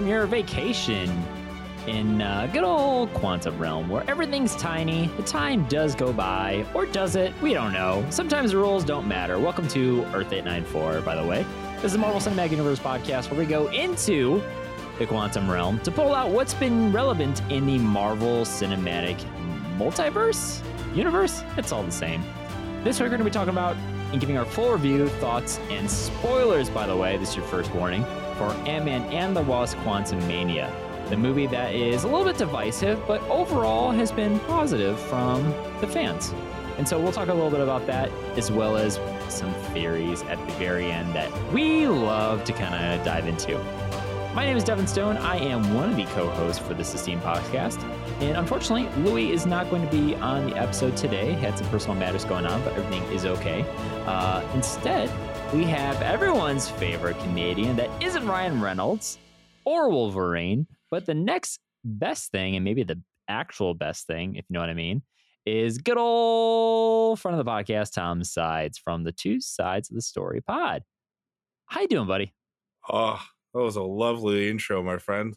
from your vacation in uh, good old quantum realm where everything's tiny, the time does go by, or does it? We don't know. Sometimes the rules don't matter. Welcome to Earth 894, by the way. This is the Marvel Cinematic Universe podcast where we go into the quantum realm to pull out what's been relevant in the Marvel Cinematic Multiverse universe. It's all the same. This week we're going to be talking about and giving our full review, thoughts, and spoilers. By the way, this is your first warning for Ant-Man and the Wasp: Quantumania, the movie that is a little bit divisive, but overall has been positive from the fans. And so we'll talk a little bit about that, as well as some theories at the very end that we love to kind of dive into. My name is Devin Stone. I am one of the co hosts for the esteemed podcast. And unfortunately, Louis is not going to be on the episode today. He had some personal matters going on, but everything is okay. Uh, instead, we have everyone's favorite Canadian that isn't Ryan Reynolds or Wolverine, but the next best thing, and maybe the actual best thing, if you know what I mean, is good old front of the podcast, Tom Sides from the Two Sides of the Story pod. How you doing, buddy? Oh, that was a lovely intro, my friend.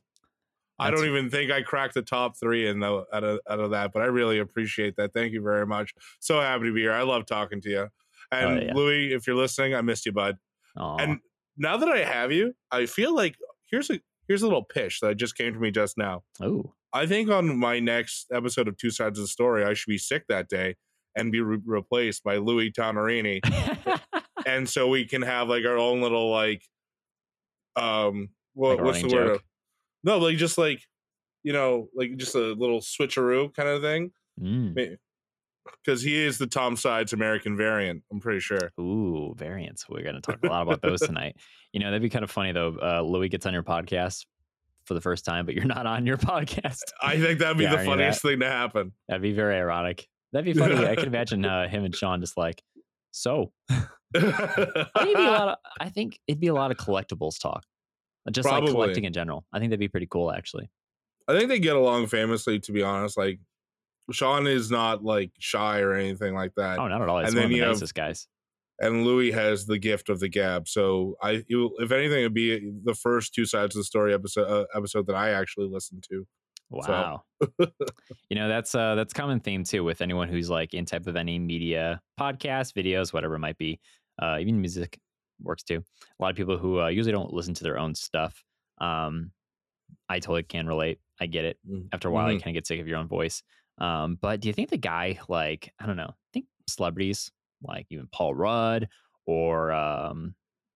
That's I don't even think I cracked the top three in the, out, of, out of that, but I really appreciate that. Thank you very much. So happy to be here. I love talking to you. And oh, yeah. Louis, if you're listening, I missed you, bud. Aww. And now that I have you, I feel like here's a here's a little pitch that just came to me just now. Oh, I think on my next episode of Two Sides of the Story, I should be sick that day and be re- replaced by Louis Tonarini, and so we can have like our own little like um what, like what's the joke. word? No, like just like you know, like just a little switcheroo kind of thing. Mm because he is the Tom Sides American variant. I'm pretty sure. Ooh, variants. We're going to talk a lot about those tonight. You know, that'd be kind of funny though. Uh, Louis gets on your podcast for the first time, but you're not on your podcast. I think that'd be yeah, the funniest that? thing to happen. That'd be very ironic. That'd be funny. I can imagine uh, him and Sean just like, so. I think it'd be a lot of. I think it'd be a lot of collectibles talk, just Probably. like collecting in general. I think that'd be pretty cool, actually. I think they get along famously. To be honest, like Sean is not like shy or anything like that. Oh, not at all. And then, the nicest have, guys. And Louis has the gift of the gab. So I, if anything, it'd be the first two sides of the story episode uh, episode that I actually listened to. Wow. So. you know, that's uh that's common theme too with anyone who's like in type of any media, podcast, videos, whatever it might be. Uh even music works too. A lot of people who uh, usually don't listen to their own stuff. Um I totally can relate. I get it. Mm, After a while, mm-hmm. you kind of get sick of your own voice. Um, but do you think the guy like I don't know, I think celebrities like even Paul Rudd or um,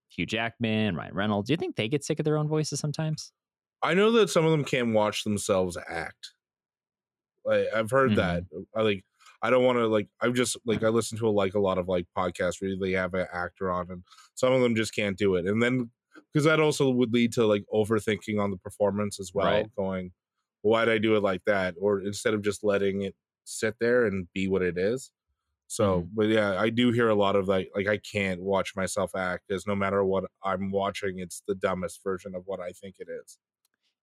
Hugh Jackman, Ryan Reynolds, do you think they get sick of their own voices sometimes? I know that some of them can watch themselves act. Like I've heard mm-hmm. that. I like I don't want to like I'm just like I listen to a, like a lot of like podcasts where they have an actor on and some of them just can't do it. And then because that also would lead to like overthinking on the performance as well, right. going, why'd I do it like that? Or instead of just letting it sit there and be what it is. So, mm-hmm. but yeah, I do hear a lot of like, like I can't watch myself act because no matter what I'm watching, it's the dumbest version of what I think it is.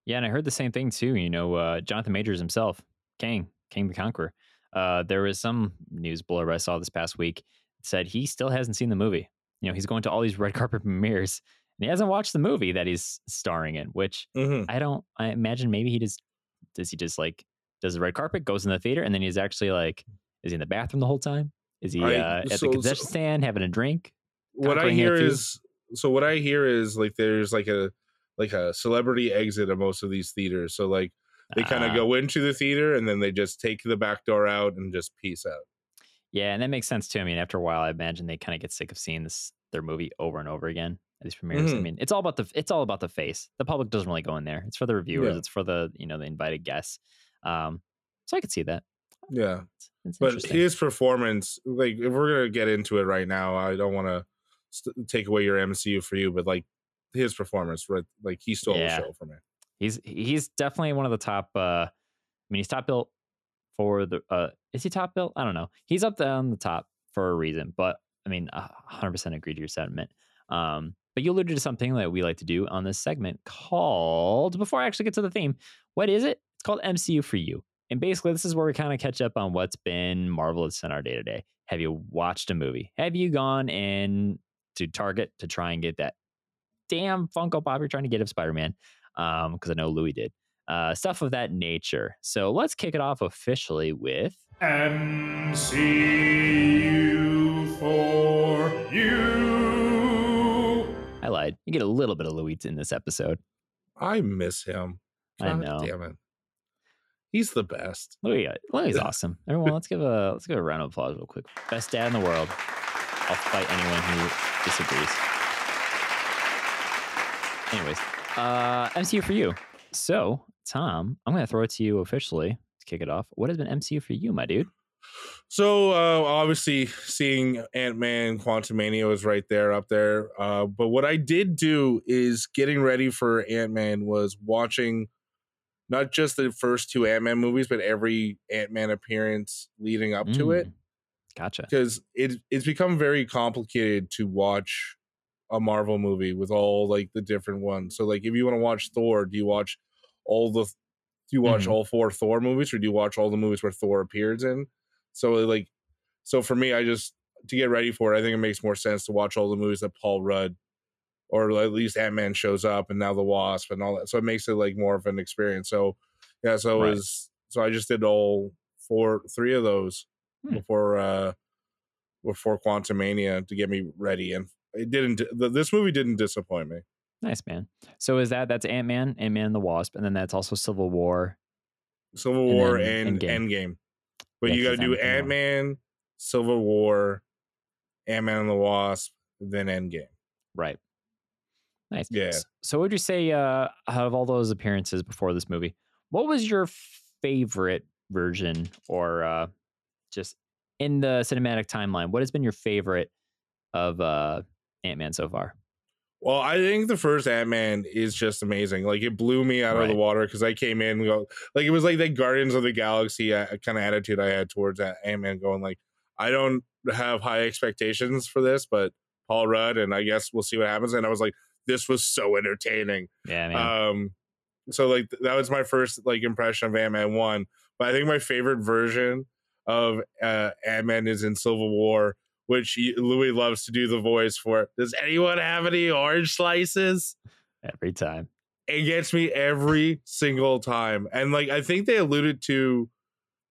Yeah, and I heard the same thing too. You know, uh, Jonathan Majors himself, Kang, Kang the Conqueror. Uh, there was some news blurb I saw this past week said he still hasn't seen the movie. You know, he's going to all these red carpet premieres and he hasn't watched the movie that he's starring in. Which mm-hmm. I don't. I imagine maybe he just does he just like does the red carpet, goes in the theater, and then he's actually like, is he in the bathroom the whole time? Is he I, uh, at so, the concession so, stand having a drink? What I hear is so. What I hear is like there's like a like a celebrity exit of most of these theaters. So like they kind of uh, go into the theater and then they just take the back door out and just peace out. Yeah, and that makes sense too. I mean, after a while, I imagine they kind of get sick of seeing this their movie over and over again these premieres. Mm-hmm. I mean, it's all about the it's all about the face. The public doesn't really go in there. It's for the reviewers. Yeah. It's for the you know the invited guests. Um, so I could see that. Yeah, it's, it's but his performance, like if we're gonna get into it right now, I don't want to st- take away your MCU for you, but like his performance, right? Like he stole yeah. the show for me. He's he's definitely one of the top. uh I mean, he's top built for the. uh Is he top built? I don't know. He's up there on the top for a reason, but I mean, 100% agree to your sentiment. Um, but you alluded to something that we like to do on this segment called, before I actually get to the theme, what is it? It's called MCU for You. And basically, this is where we kind of catch up on what's been marvelous in our day to day. Have you watched a movie? Have you gone in to Target to try and get that damn Funko Pop you're trying to get of Spider Man? because um, I know Louis did. Uh, stuff of that nature. So let's kick it off officially with MCU for you. You get a little bit of Louis in this episode. I miss him. I know. Damn it. He's the best. Louis, Louis is awesome. Everyone, let's give a let's give a round of applause real quick. Best dad in the world. I'll fight anyone who disagrees. Anyways, uh, MCU for you. So, Tom, I'm going to throw it to you officially to kick it off. What has been MCU for you, my dude? So uh, obviously, seeing Ant Man Quantumania was right there up there. Uh, but what I did do is getting ready for Ant Man was watching not just the first two Ant Man movies, but every Ant Man appearance leading up mm, to it. Mm, gotcha. Because it it's become very complicated to watch a Marvel movie with all like the different ones. So like if you want to watch Thor, do you watch all the do you watch mm-hmm. all four Thor movies or do you watch all the movies where Thor appears in? So like so for me, I just to get ready for it, I think it makes more sense to watch all the movies that Paul Rudd or at least Ant Man shows up and now the Wasp and all that. So it makes it like more of an experience. So yeah, so right. it was so I just did all four three of those hmm. before uh before Quantumania to get me ready and it didn't this movie didn't disappoint me. Nice man. So is that that's Ant Man, Ant Man the Wasp, and then that's also Civil War. Civil War and, and Endgame. Endgame. But yeah, you got to do Ant Man, Civil War, Ant Man and the Wasp, then Endgame. Right. Nice. Yeah. So, would you say, uh, out of all those appearances before this movie, what was your favorite version, or uh, just in the cinematic timeline? What has been your favorite of uh, Ant Man so far? Well, I think the first Ant Man is just amazing. Like it blew me out right. of the water because I came in go, like it was like the Guardians of the Galaxy uh, kind of attitude I had towards Ant Man, going like I don't have high expectations for this, but Paul Rudd, and I guess we'll see what happens. And I was like, this was so entertaining. Yeah. Man. Um. So like that was my first like impression of Ant Man one, but I think my favorite version of uh, Ant Man is in Civil War which Louis loves to do the voice for. Does anyone have any orange slices? Every time. It gets me every single time. And like I think they alluded to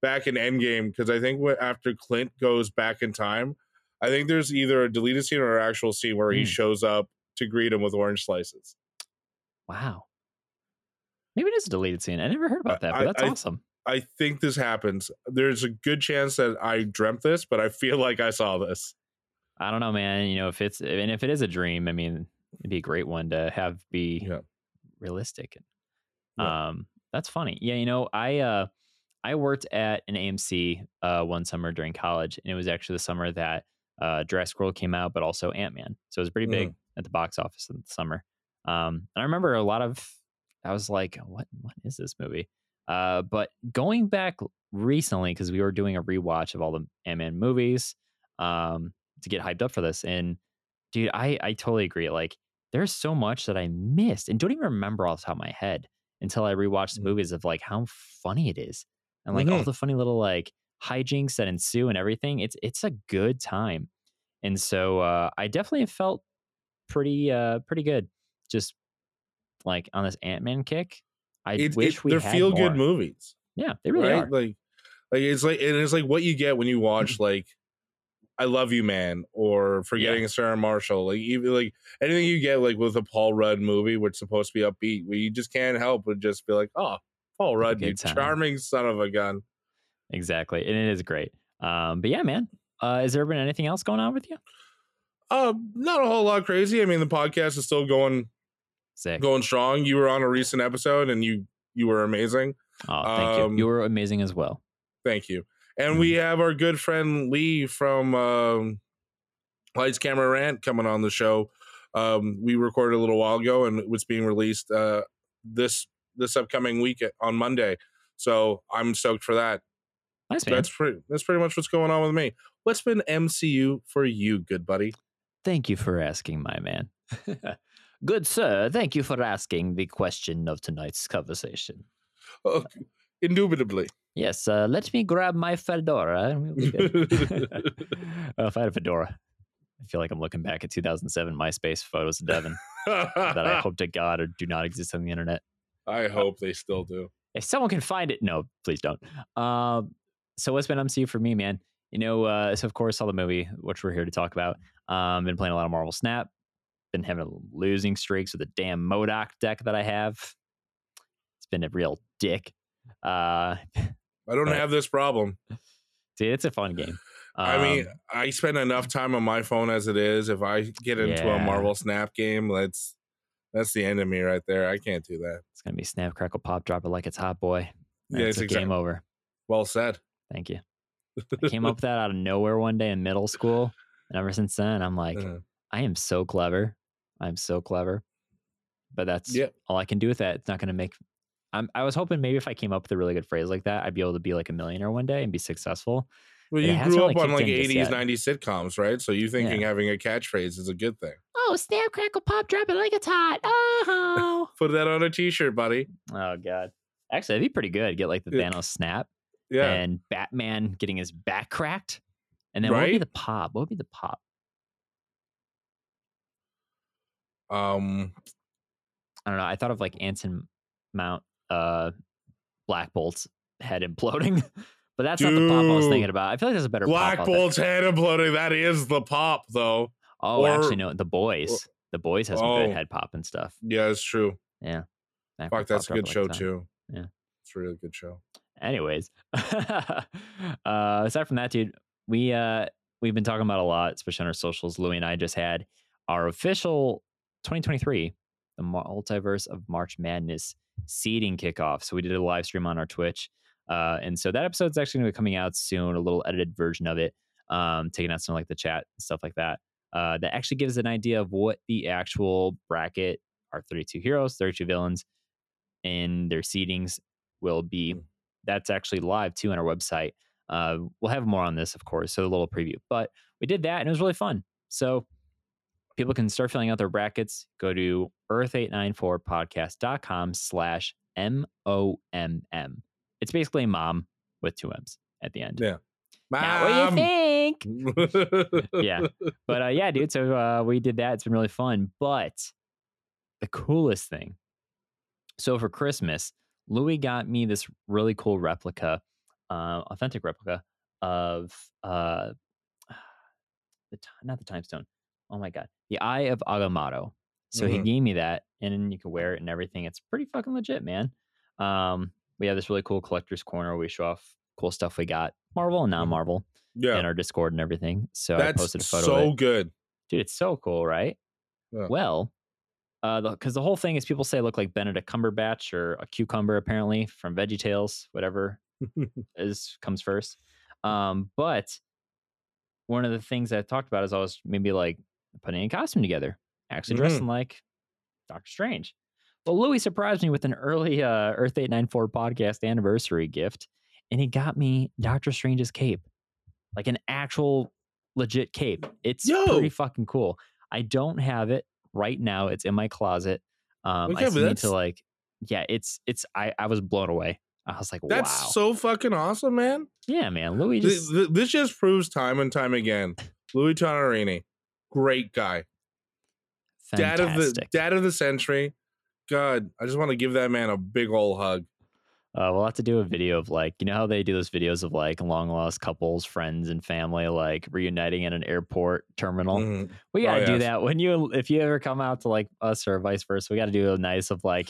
back in Endgame because I think after Clint goes back in time, I think there's either a deleted scene or an actual scene where mm. he hmm. shows up to greet him with orange slices. Wow. Maybe it is a deleted scene. I never heard about that, but that's I, awesome. I think this happens. There's a good chance that I dreamt this, but I feel like I saw this. I don't know, man. You know, if it's and if it is a dream, I mean, it'd be a great one to have be yeah. realistic. Yeah. Um, that's funny. Yeah, you know, I uh, I worked at an AMC uh, one summer during college, and it was actually the summer that uh, Jurassic World came out, but also Ant Man. So it was pretty big mm. at the box office in the summer. Um, and I remember a lot of I was like, what what is this movie? Uh, but going back recently, because we were doing a rewatch of all the Ant Man movies um, to get hyped up for this, and dude, I I totally agree. Like, there's so much that I missed and don't even remember off the top of my head until I rewatched the mm-hmm. movies of like how funny it is and like mm-hmm. all the funny little like hijinks that ensue and everything. It's it's a good time, and so uh, I definitely felt pretty uh pretty good just like on this Ant Man kick. I it, wish it, we they're feel more. good movies. Yeah, they really right? are. Like, like it's like and it's like what you get when you watch like I Love You Man or Forgetting yeah. Sarah Marshall. Like even like anything you get like with a Paul Rudd movie, which is supposed to be upbeat, where you just can't help but just be like, oh, Paul Rudd, you time. charming son of a gun. Exactly, and it is great. Um, but yeah, man, uh, has there been anything else going on with you? Uh, not a whole lot crazy. I mean, the podcast is still going Sick. going strong. You were on a recent episode and you you were amazing. Oh, thank um, you. You were amazing as well. Thank you. And mm-hmm. we have our good friend Lee from um, Lights Camera Rant coming on the show. Um, we recorded a little while ago and it's being released uh, this this upcoming week on Monday. So I'm stoked for that. Nice. That's pretty. That's pretty much what's going on with me. What's been MCU for you, good buddy? Thank you for asking, my man. Good sir, thank you for asking the question of tonight's conversation. Oh, indubitably. Yes, uh, let me grab my fedora. We'll uh, if I had a fedora, I feel like I'm looking back at 2007 MySpace photos of Devin that I hope to God or do not exist on the internet. I hope they still do. if someone can find it, no, please don't. Um, so what's been MCU for me, man? You know, uh, so of course, saw the movie, which we're here to talk about. Um, been playing a lot of Marvel Snap. Been having losing streaks with the damn MODOK deck that I have. It's been a real dick. Uh, I don't But- have this problem. dude, it's a fun game. I mean, Um, I spend enough time on my phone as it is. If I get into a Marvel Snap game, that's that's the end of me right there. I can't do that. it's gonna be Snap Crackle Pop Drop it like it's hot, boy. Yeah, it's a game over. Well said. Thank you. I came up with that out of nowhere one day in middle school, and ever since then, I'm like, Uh, I am so clever. I'm so clever. But that's Yep. all I can do with that. It's not going to make. I'm, I was hoping maybe if I came up with a really good phrase like that, I'd be able to be like a millionaire one day and be successful. well, you grew up on like 80s, 90s sitcoms, right? So you thinking having a catchphrase is a good thing. Oh, snap, crackle, pop, drop it like it's hot. Oh, Put that on a t-shirt, buddy. oh God. Actually, that'd be pretty good. Get like the Yeah. Thanos snap Yeah. and Batman getting his back cracked. And then what would be the pop? What would be the pop? Um I don't know. I thought of like Anson Mount uh Black Bolt's head imploding. but that's not the pop I was thinking about. I feel like there's a better Black pop out there. Bolt's head imploding. That is the pop though. Oh, or- actually no, the boys. The boys has some Oh. good head pop and stuff. Yeah, it's true. Yeah. Back Fuck, that's a good show like too. Yeah. It's a really good show. Anyways. uh aside from that, dude, we uh we've been talking about a lot, especially on our socials. Louis and I just had our official 2023, the multiverse of March Madness seeding kickoff. So we did a live stream on our Twitch. Uh, and so that episode's actually going to be coming out soon, a little edited version of it, um, taking out some like the chat and stuff like that. Uh, that actually gives an idea of what the actual bracket, our 32 heroes, 32 villains, and their seedings will be. Mm. That's actually live too on our website. Uh, we'll have more on this, of course, so a little preview. But we did that and it was really fun. So people can start filling out their brackets. Go to earth894podcast.com slash M-O-M-M. It's basically mom with two M's at the end. Yeah. Not what do you think. Yeah. But uh, yeah, dude. So uh, we did that. It's been really fun. But the coolest thing. So for Christmas, Louis got me this really cool replica, uh, authentic replica of uh, the ti- not the time stone. Oh my god, the Eye of Agamotto. So he Mhm. gave me that, and then you can wear it and everything. It's pretty fucking legit, man. Um, we have this really cool collector's corner. Where we show off cool stuff we got, Marvel and non-Marvel, yeah. in our Discord and everything. So I That's posted a photo. so of it. good. Dude, it's so cool, right? Yeah. Well, uh, because the, whole thing is people say I look like Benedict Cumberbatch or a cucumber, apparently from Veggie Tales, whatever is comes first. Um, but one of the things I talked about is I was maybe like putting a costume together, actually Mm-hmm. dressing like Doctor Strange. Well, Louis surprised me with an early uh, Earth 894 podcast anniversary gift, and he got me Doctor Strange's cape, like an actual legit cape. It's Yo! pretty fucking cool. I don't have it right now. It's in my closet. Um, Okay, I still need to like, yeah, it's it's. I I was blown away. I was like, That's wow, so fucking awesome, man. yeah, man. Louis just th- This just proves time and time again. Louis Tonarini, great guy. Dad of the fantastic. dad of the century. God, I just want to give that man a big old hug. Uh, we'll have to do a video of like, you know how they do those videos of like long lost couples, friends, and family like reuniting in an airport terminal. Mhm. We Oh, gotta do yes. that when you if you ever come out to like us or vice versa. We gotta do a nice of like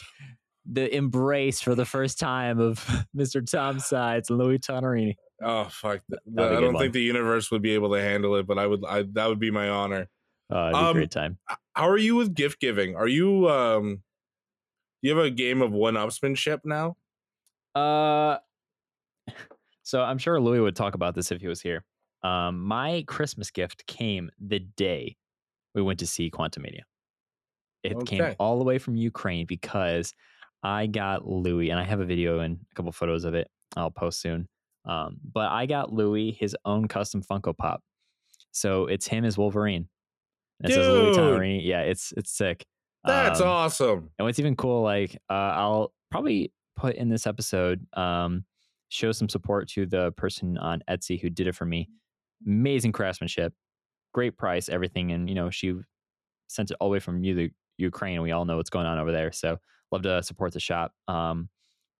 the embrace for the first time of Mr. Tom Sides and Louis Tonarini. Oh fuck! th- That'd be a I don't one. think the universe would be able to handle it, but I would. I that would be my honor. Uh, it'd be a Um, great time. How are you with gift giving? Are you um? You have a game of one upsmanship now. Uh, so I'm sure Louis would talk about this if he was here. Um, my Christmas gift came the day we went to see Quantumania. It came all the way from Ukraine because I got Louis, and I have a video and a couple photos of it. I'll post soon. Um, but I got Louis his own custom Funko Pop. So it's him as Wolverine. And it says Louis Dude. Yeah, it's it's sick. That's Um, awesome. and what's even cool, like uh, I'll probably put in this episode, um, show some support to the person on Etsy who did it for me. Amazing craftsmanship, great price, everything, and you know she sent it all the way from U- Ukraine. We all know what's going on over there, so love to support the shop. Um,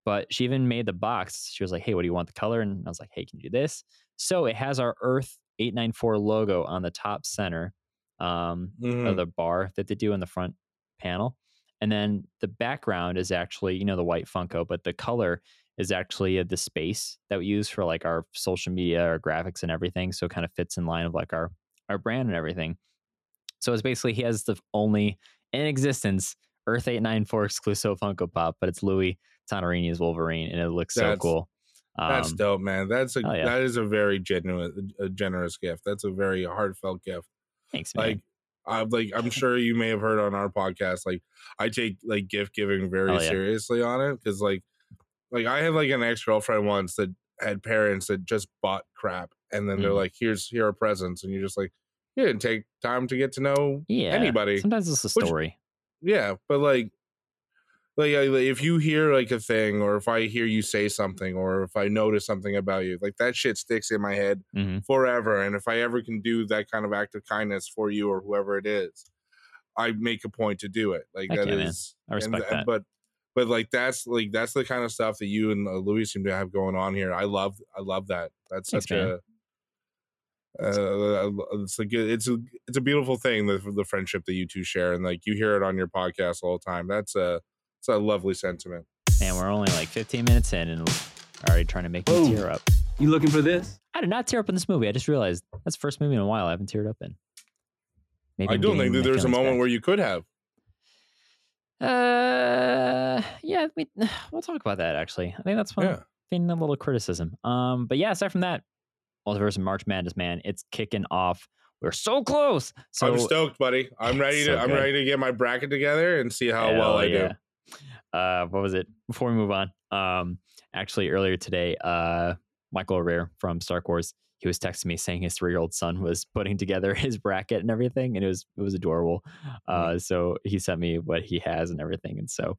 but she even made the box. She was like, "Hey, what do you want the color?" And I was like, "Hey, can you do this?" So it has our Earth eight nine four logo on the top center um, Mhm. of the bar that they do in the front panel, and then the background is actually you know the white Funko, but the color is actually uh, the space that we use for like our social media, our graphics, and everything. So it kind of fits in line of like our our brand and everything. So it's basically he has the only in existence Earth 894 exclusive Funko Pop, but it's Louis Tonarini's Wolverine, and it looks so That's- cool. That's Um, dope, man. That's a yeah. that is a very genuine, a generous gift. That's a very heartfelt gift. Thanks, man. Like, I'm like I'm sure you may have heard on our podcast. Like, I take like gift giving very Oh, yeah. seriously on it because like, like I had like an ex girlfriend once that had parents that just bought crap, and then they're Mhm. like, "Here's here are presents," and you're just like, "You didn't take time to get to know yeah, anybody." Sometimes it's a Which- story. Yeah, but like, like if you hear like a thing, or if I hear you say something, or if I notice something about you, like that shit sticks in my head hmm forever. And if I ever can do that kind of act of kindness for you or whoever it is, I make a point to do it. Like that yeah, man. I respect that. But but like that's like that's the kind of stuff that you and uh, Louis seem to have going on here. I love I love that. That's Thanks, such a. Uh, it's a good, it's a it's a beautiful thing the the friendship that you two share and like you hear it on your podcast all the time. That's a it's a lovely sentiment. And we're only like 15 minutes in, and already trying to make me tear up. You looking for this? I did not tear up in this movie. I just realized that's the first movie in a while I haven't teared up in. Maybe I I'm don't think that there's a moment back. where you could have. Uh, yeah, we, we'll talk about that actually. I think that's one Yeah. thing, a little criticism. Um, but yeah, aside from that, Multiverse and March Madness, man, it's kicking off. We're so close. So I'm stoked, buddy. I'm ready So to I'm ready to get my bracket together and see how well Hell I do. Uh, what was it? Before we move on, um, actually earlier today, uh, Michael O'Rear from Star Wars, he was texting me saying his three-year-old son was putting together his bracket and everything, and it was it was adorable. Uh, so he sent me what he has and everything, and so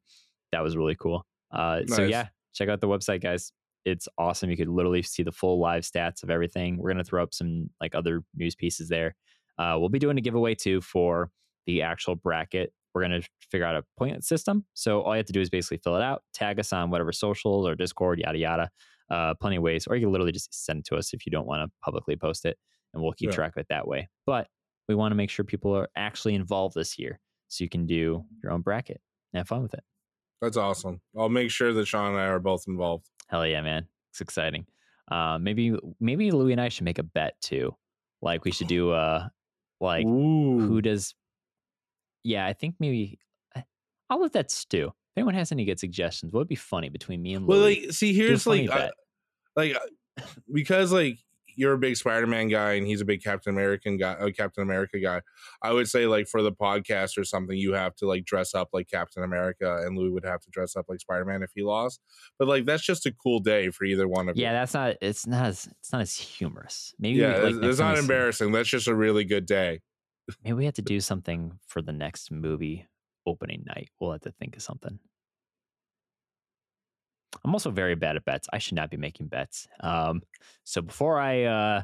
that was really cool. Uh, so yeah, check out the website, guys. It's awesome. You could literally see the full live stats of everything. We're gonna throw up some like other news pieces there. Uh, we'll be doing a giveaway too for the actual bracket. We're gonna figure out a point system. So all you have to do is basically fill it out, tag us on whatever socials or Discord, yada yada. Uh, plenty of ways, or you can literally just send it to us if you don't want to publicly post it, and we'll keep Yeah. track of it that way. But we want to make sure people are actually involved this year, so you can do your own bracket and have fun with it. That's awesome. I'll make sure that Sean and I are both involved. Hell yeah, man! It's exciting. Uh, maybe maybe Louis and I should make a bet too. Like we should do uh like Ooh. who does yeah i think maybe I- i'll let that stew if anyone has any good suggestions what would be funny between me and Well, Louis? like, see, here's like, I, like, uh, because like you're a big Spider-Man guy and he's a big Captain American guy, uh, Captain America guy. I would say like for the podcast or something, you have to like dress up like Captain America, and Louis would have to dress up like Spider-Man if he lost. But like that's just a cool day for either one of yeah you. Yeah, that's not it's not as it's not as humorous maybe Yeah, we, it's, it's not embarrassing. That's just a really good day. Maybe we have to do something for the next movie opening night we'll have to think of something i'm also very bad at bets i should not be making bets um so before i uh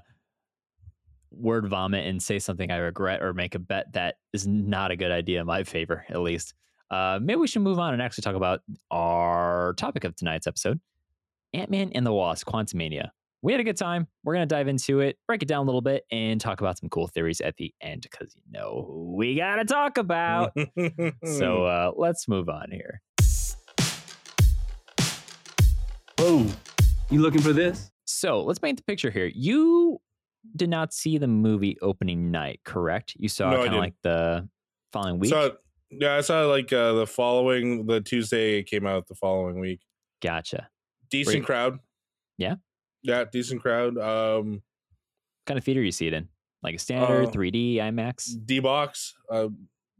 word vomit and say something I regret or make a bet that is not a good idea in my favor, at least. Uh, maybe we should move on and actually talk about our topic of tonight's episode Ant Man and the Wasp, Quantumania. We had a good time. We're going to dive into it, break it down a little bit, and talk about some cool theories at the end because you know who we got to talk about. so uh, let's move on here. Whoa. You looking for this? So let's paint the picture here. You did not see the movie opening night, correct? You saw No, kind of like the following week. So yeah, I saw like uh, the following the Tuesday it came out the following week. gotcha. Decent Wait. crowd. Yeah? Yeah, decent crowd. Um What kind of theater you see it in? Like a standard Uh, 3D IMAX? D box. Uh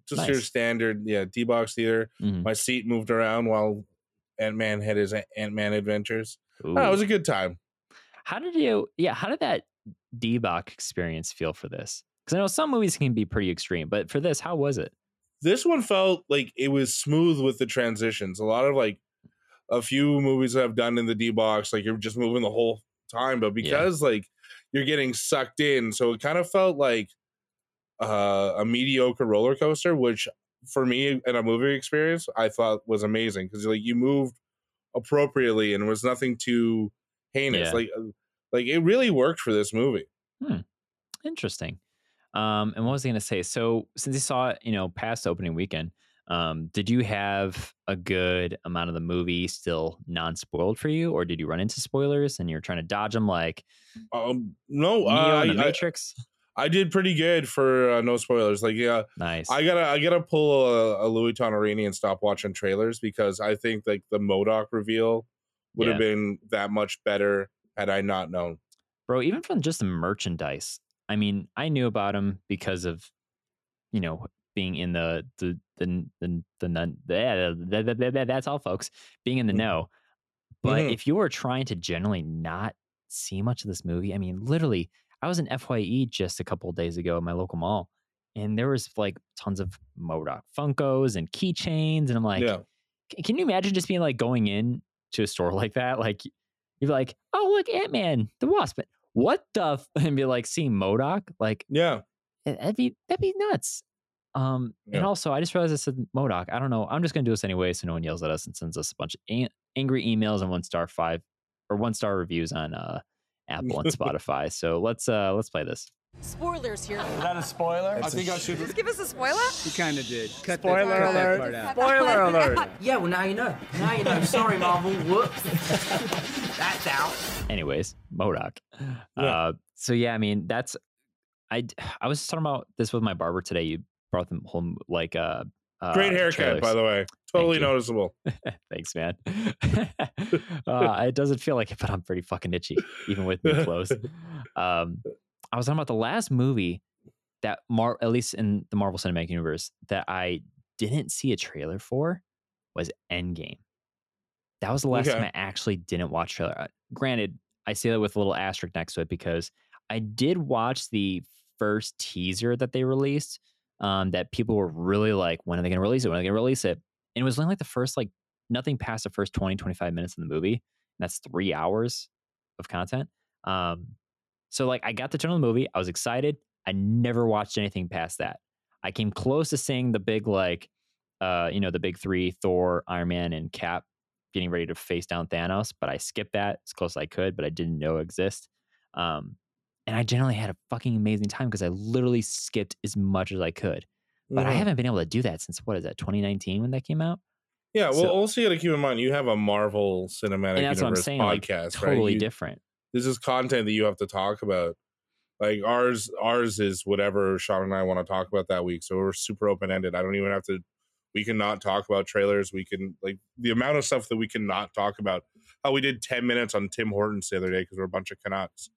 just your standard, yeah, D box theater. Mhm. My seat moved around while Ant Man had his Ant Man adventures. Oh, it was a good time. how did you? Yeah, how did that D-Box experience feel for this? Because I know some movies can be pretty extreme, but for this, how was it? This one felt like it was smooth with the transitions. A lot of like a few movies I've done in the D box, like you're just moving the whole time, but because like you're getting sucked in, so it kind of felt like uh, a mediocre roller coaster, which for me in a movie experience, I thought was amazing because like you moved appropriately and was nothing too heinous. Yeah. Like uh, like it really worked for this movie. Interesting. Um, and what was I going to say? So since you saw it, you know, past opening weekend, um, did you have a good amount of the movie still non-spoiled for you, or did you run into spoilers and you're trying to dodge them like Um, no, Neo I, the I, Matrix? I did pretty good for uh, no spoilers. Like yeah, nice. I gotta I gotta pull a, a Louis Tonarini and stop watching trailers because I think like the MODOK reveal would have been that much better had I not known. bro even from just the merchandise i mean i knew about him because of you know being in the the the the, the, the, the, the, the- that's all folks being in the Mhm. know but Mhm. if you were trying to generally not see much of this movie i mean literally i was in fye just a couple of days ago at my local mall and there was like tons of MODOK funkos and keychains and i'm like yeah, can you imagine just being like going in to a store like that? Like you're like, oh look, Ant Man, the Wasp. What the? F-? And be like seeing MODOK. Like yeah. eh, that'd be that'd be nuts. Um, and also I just realized I said MODOK. I don't know. I'm just gonna do this anyway, so no one yells at us and sends us a bunch of an- angry emails and one star five or one star reviews on uh Apple and Spotify. So let's uh let's play this. Spoilers here. Is that a spoiler? I think I should. Just give us a spoiler. You kind of did. Cut Spoiler that, cut that alert. part out. Spoiler alert. Yeah, well now you know. Now you know. Sorry, Marvel. Whoops. That's out. anyways MODOK Yeah. uh so yeah i mean that's I, I was talking about this with my barber today you brought them home like uh, uh Great haircut, by the way. Totally noticeable. thanks man uh it doesn't feel like it but i'm pretty fucking itchy even with new clothes um i was talking about the last movie that mar at least in the marvel cinematic universe that i didn't see a trailer for was endgame that was the last time I actually didn't watch trailer. Uh, Granted, I say that with a little asterisk next to it because I did watch the first teaser that they released. Um, that people were really like, when are they going to release it? When are they going to release it? And it was only like the first, like, nothing past the first 20, 25 minutes of the movie. And that's three hours of content. Um, so, like, I got to turn on the movie. I was excited. I never watched anything past that. I came close to seeing the big, like, uh, you know, the big three Thor, Iron Man, and Cap getting ready to face down Thanos, but I skipped that as close as I could, but I didn't know exist. Um, and I generally had a fucking amazing time because I literally skipped as much as I could. But I haven't been able to do that since what is that, 2019 when that came out? Yeah, well, so- also you got to keep in mind you have a Marvel Cinematic and that's what I'm Universe saying, like podcast, totally right? You- different. This is content that you have to talk about. Like ours, ours is whatever Sean and I want to talk about that week. So we're super open ended. I don't even have to. We can not talk about trailers. We can like the amount of stuff that we cannot talk about. How we did ten minutes on Tim Hortons the other day because we're a bunch of Canucks.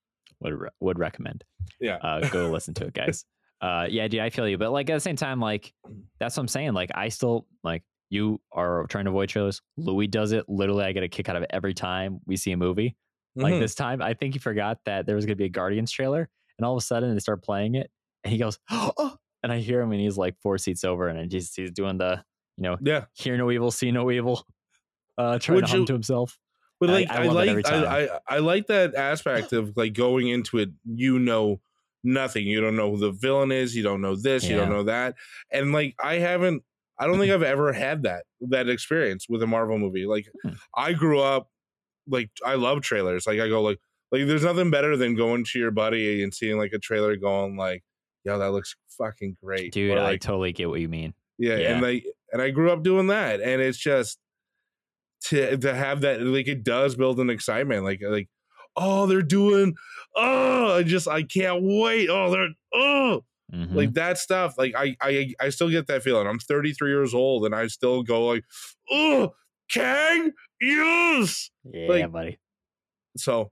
Would re- would recommend. Yeah. uh, go listen to it, guys. Uh, yeah, dude, I feel you. But like at the same time, like that's what I'm saying. Like I still like you are trying to avoid trailers. Louis does it. Literally, I get a kick out of it every time we see a movie. Like Mhm. this time, I think he forgot that there was gonna be a Guardians trailer, and all of a sudden they start playing it, and he goes, "Oh!" And I hear him, and he's like four seats over, and he's he's doing the you know yeah, hear no evil, see no evil, uh, trying Would to hum you- to himself. But I- like I I, every like. I, I I like that aspect of like going into it. You know nothing. You don't know who the villain is. You don't know this. You don't know that. And like I haven't. I don't think I've ever had that that experience with a Marvel movie. Like Hmm. I grew up like I love trailers. Like I go like like there's nothing better than going to your buddy and seeing like a trailer going like, yo, that looks fucking great. Dude, Or, I totally get what you mean. yeah, Yeah. and like and I grew up doing that, and it's just to to have that like it does build an excitement. Like like oh they're doing oh I just I can't wait. Oh they're oh Mhm. like that stuff. Like I I I still get that feeling. I'm 33 years old, and I still go like oh Kang use yeah, like- buddy. So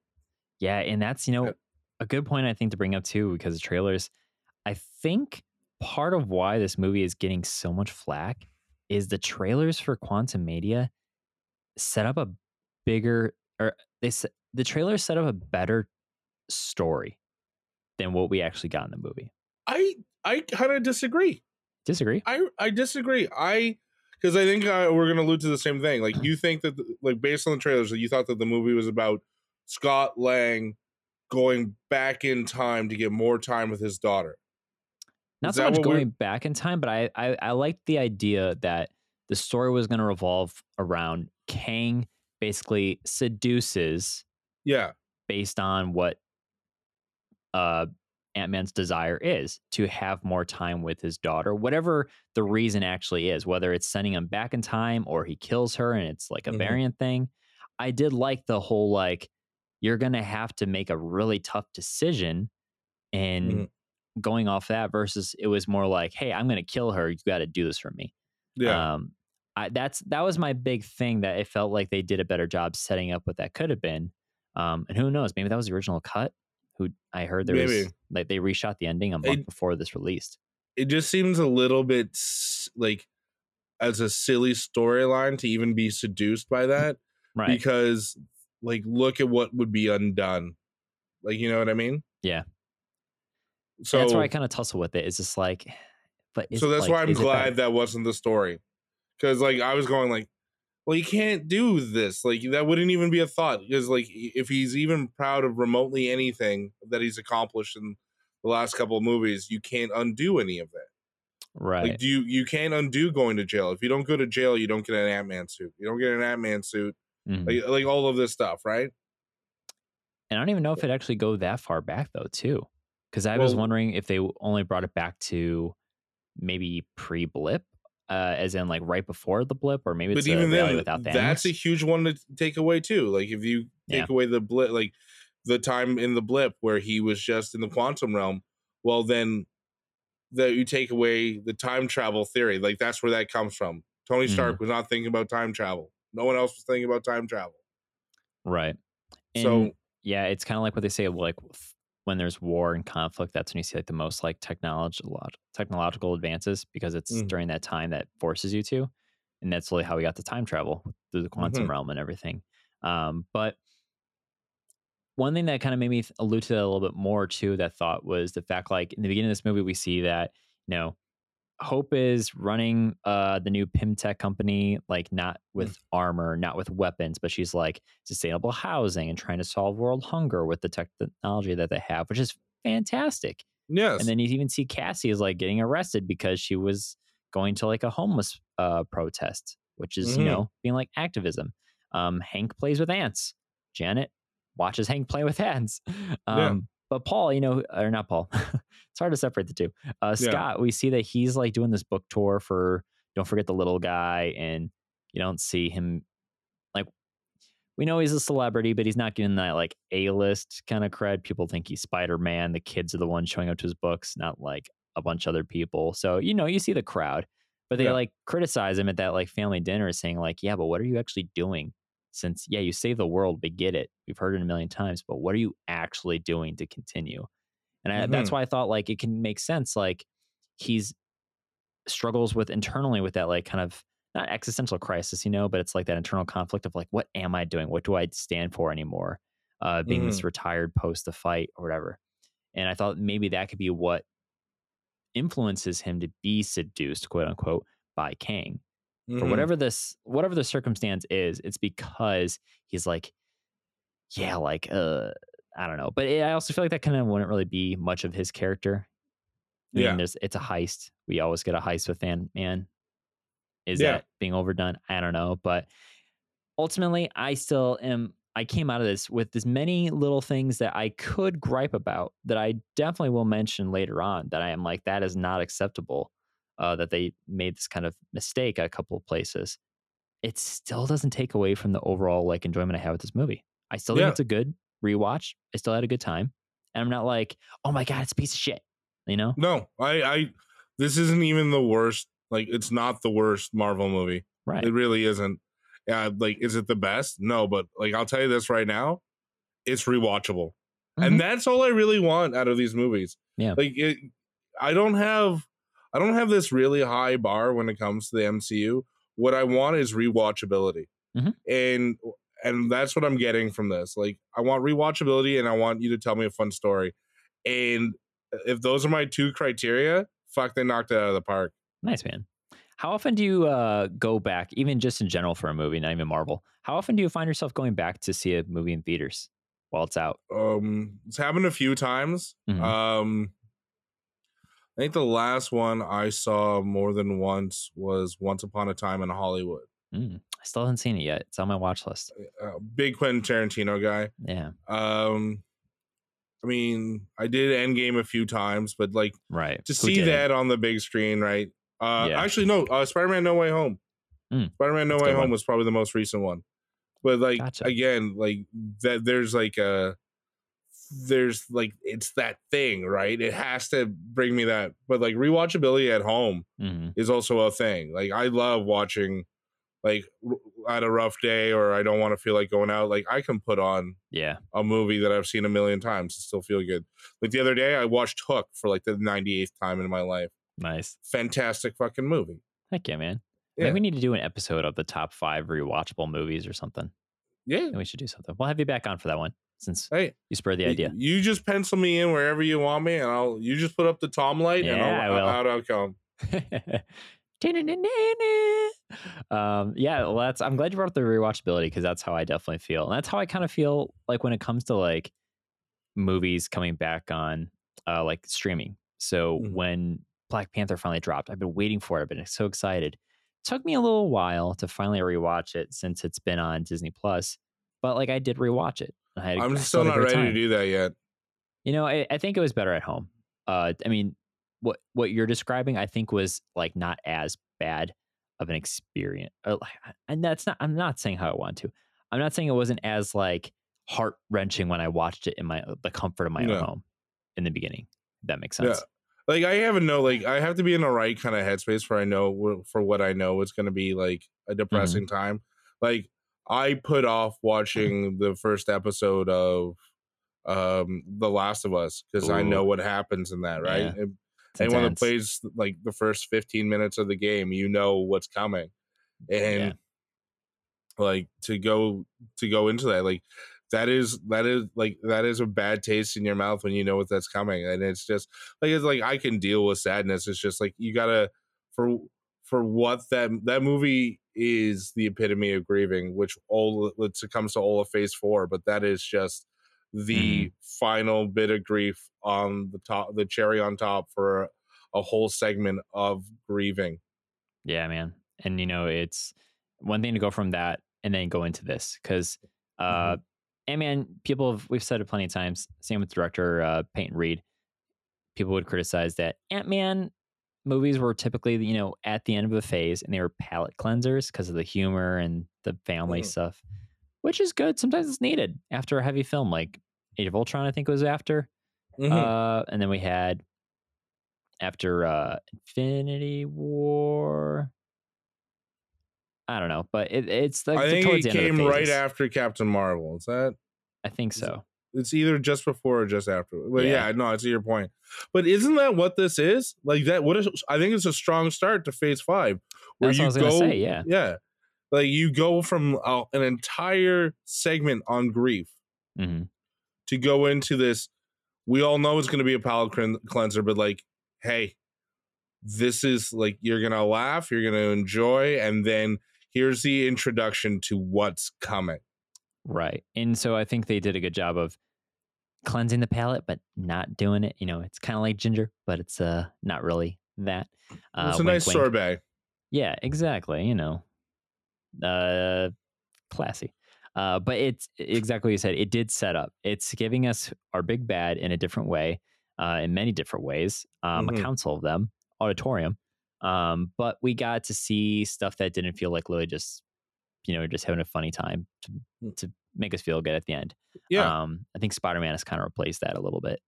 Yeah, and that's you know Yeah. a good point I think to bring up too because of trailers. I think part of why this movie is getting so much flack is the trailers for Quantumania set up a bigger or they the trailer set up a better story than what we actually got in the movie. I I kind of disagree. Disagree? I I disagree. I because I think uh, we're gonna allude to the same thing. Like you think that, the- like based on the trailers, that you thought that the movie was about Scott Lang going back in time to get more time with his daughter. not Is so much going back in time, but I I, I liked the idea that the story was going to revolve around Kang basically seduces Yeah. based on what uh Ant Man's desire is to have more time with his daughter, whatever the reason actually is, whether it's sending him back in time or he kills her and it's like a Mhm. variant thing. I did like the whole like you're gonna have to make a really tough decision and Mhm. going off that versus it was more like, hey, I'm gonna kill her. You got to do this for me. Yeah. Um, I, that's that was my big thing that it felt like they did a better job setting up what that could have been. Um, and who knows? Maybe that was the original cut. Who I heard there Maybe. was like they reshot the ending a month It- before this released. it just seems a little bit like as a silly storyline to even be seduced by that Right. because like look at what would be undone like you know what i mean Yeah. so that's where I kind of tussle with it. It's just like, but so that's like, why i'm glad that wasn't the story because like i was going like well you can't do this like that wouldn't even be a thought because like if he's even proud of remotely anything that he's accomplished in the last couple of movies you can't undo any of that right. Like, do you you can't undo going to jail. If you don't go to jail, you don't get an Ant Man suit. You don't get an Ant Man suit. Mhm. Like, like all of this stuff, right? And I don't even know if it actually go that far back though, too, because I was wondering if they only brought it back to maybe pre-blip, uh, as in like right before the blip, or maybe it's but even then, without Thanos. that's a huge one to take away too. Like if you take Yeah. away the blip, like the time in the blip where he was just in the quantum realm, well then that you take away the time travel theory. Like that's where that comes from. Tony. Stark was not thinking about time travel. No one else was thinking about time travel. right. So- yeah, it's kind of like what they say, like when there's war and conflict, that's when you see like the most like technological technological advances because it's Mhm. during that time that forces you to, and that's really how we got the time travel through the quantum Mhm. realm and everything. Um, but one thing that kind of made me allude to that a little bit more too, that thought was the fact like in the beginning of this movie, we see that, you know, Hope is running uh the new Pym Tech company, like not with armor, not with weapons, but she's like sustainable housing and trying to solve world hunger with the technology that they have, which is fantastic. yes, And then you even see Cassie is like getting arrested because she was going to like a homeless uh protest, which is, you Mhm. know, being like activism. Um Hank plays with ants. Janet watches Hank play with ants. Um but Paul, you know, or not Paul. it's hard to separate the two. Uh Yeah. Scott, we see that he's like doing this book tour for Don't Forget the Little Guy and you don't see him like we know he's a celebrity, but he's not getting that like A list kind of cred. People think he's Spider Man. The kids are the ones showing up to his books, not like a bunch of other people. So, you know, you see the crowd, but they Yeah. like criticize him at that like family dinner, saying, like, yeah, but what are you actually doing? Since, yeah, you save the world, we get it. We've heard it a million times, but what are you actually doing to continue? And I, that's why I thought like it can make sense. Like he's struggles with internally with that like kind of not existential crisis, you know, but it's like that internal conflict of like, what am I doing? What do I stand for anymore? Uh, being this retired post the fight or whatever. And I thought maybe that could be what influences him to be seduced, quote unquote, by Kang. For Mhm. whatever this, whatever the circumstance is, it's because he's like, yeah, like, uh, I don't know. But it, I also feel like that kind of wouldn't really be much of his character. I mean, Yeah. there's it's a heist. We always get a heist with Ant Man. Is Yeah. that being overdone? I don't know. But ultimately, I still am. I came out of this with as many little things that I could gripe about that I definitely will mention later on. That I am like, that is not acceptable. Uh, that they made this kind of mistake at a couple of places. It still doesn't take away from the overall like enjoyment I have with this movie. I still think Yeah. it's a good rewatch. I still had a good time, and I'm not like, oh my god, it's a piece of shit. You know? No, I, I, this isn't even the worst. Like, it's not the worst Marvel movie. Right. It really isn't. Yeah, like, is it the best? No, but like, I'll tell you this right now, it's rewatchable, Mhm. and that's all I really want out of these movies. Yeah. like it, I don't have, I don't have this really high bar when it comes to the MCU. What I want is rewatchability, Mhm. and and that's what I'm getting from this. Like, I want rewatchability, and I want you to tell me a fun story, and if those are my two criteria, fuck, they knocked it out of the park. Nice man. How often do you uh, go back, even just in general for a movie, not even Marvel? How often do you find yourself going back to see a movie in theaters while it's out? Um, it's happened a few times. Mhm. Um, I think the last one I saw more than once was Once Upon a Time in Hollywood. Mm, I still haven't seen it yet. It's on my watch list. Uh, big Quentin Tarantino guy. Yeah, Um, I mean, I did Endgame a few times, but like right. to Who see that on the big screen, right? Uh, Yeah. actually, no. Uh, Spider-Man: No Way Home. Mm, Spider-Man: No Way Home one. was probably the most recent one. But like Gotcha. again, like that, there's like a, there's like it's that thing, right? It has to bring me that. But like rewatchability at home Mhm. is also a thing. Like I love watching, like at a rough day or I don't want to feel like going out. Like I can put on Yeah, a movie that I've seen a million times and still feel good. Like the other day, I watched Hook for like the 98th time in my life. nice. Fantastic fucking movie. Heck yeah, man. Yeah. Maybe we need to do an episode of the top five rewatchable movies or something. Yeah. And we should do something. We'll have you back on for that one since Hey, you spurred the idea. You just pencil me in wherever you want me, and I'll you just put up the Tom light, and Yeah, I I'll, will. out I'll come. um, yeah, well, that's. I'm glad you brought up the rewatchability because that's how I definitely feel, and that's how I kind of feel like when it comes to like movies coming back on uh like streaming. So Mhm. when Black Panther finally dropped, I've been waiting for it. I've been so excited. took me a little while to finally rewatch it since it's been on Disney Plus, but like I did rewatch it. I had, I'm I still not ready to do that yet. You know, I, I think it was better at home. Uh, I mean, what what you're describing, I think, was like not as bad of an experience. Like, uh, and that's not. I'm not saying how I want to. I'm not saying it wasn't as like heart wrenching when I watched it in my uh, the comfort of my No. own home in the beginning. That makes sense. Yeah. Like I have a know, like I have to be in the right kind of headspace for I know for what I know it's going to be like a mm-hmm. depressing time. Like I put off watching the first episode of um The Last of Us because I know what happens in that, right? Yeah. Anyone that plays like the first 15 minutes of the game, you know what's coming. And Yeah. like to go to go into that, like that is that is like that is a bad taste in your mouth when you know what that's coming. And it's just like it's like I can deal with sadness. It's just like you gotta for for what that that movie is the epitome of grieving, which all it comes to all of phase four, but that is just the final bit of grief on the top the cherry on top for a whole segment of grieving. Yeah, man. And you know, it's one thing to go from that and then go into this because, uh, and man, people have we've said it plenty of times. Same with director uh, Peyton Reed. People would criticize that Ant Man movies were typically, you know, at the end of a phase and they were palate cleansers because of the humor and the family Mhm. stuff, which is good. Sometimes it's needed after a heavy film like Age of Ultron. I think was after. Mhm. Uh, and then we had after uh, Infinity War. I don't know, but it, it's like I think towards it the end of came the right after Captain Marvel. Is that I think so. It's either just before or just after. But yeah, Yeah. no, it's your point. But isn't that what this is? Like that what is I think it's a strong start to phase five. Where That's what I you was go gonna say, yeah. Yeah. Like you go from uh, an entire segment on grief hmm to go into this. We all know it's going to be a palate cleanser, but like, hey, this is like you're going to laugh, you're going to enjoy, and then here's the introduction to what's coming. Right, and so I think they did a good job of cleansing the palate, but not doing it. You know, it's kind of like ginger, but it's uh not really that. Uh, it's a wink, nice wink. sorbet. Yeah, exactly. You know, uh, classy. Uh, but it's exactly what you said. It did set up. It's giving us our big bad in a different way, uh, in many different ways. Um, Mhm. A council of them, auditorium. Um, but we got to see stuff that didn't feel like literally just, you know, just having a funny time to, Mm. to make us feel good at the end. Yeah. Um, I think Spider Man has kind of replaced that a little bit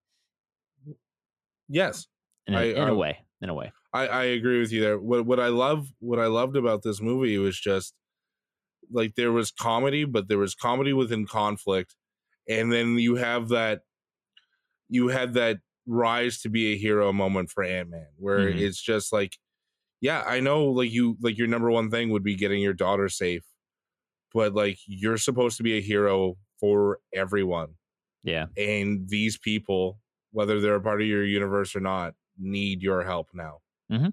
yes. in a, I- in I- a way. In a way. I, I agree with you there. What what I love what I loved about this movie was just like there was comedy, but there was comedy within conflict, and then you have that you had that rise to be a hero moment for Ant Man, where Mhm. it's just like, yeah, I know, like you like your number one thing would be getting your daughter safe, but like you're supposed to be a hero for everyone, Yeah. and these people, whether they're a part of your universe or not, need your help now. Mhm.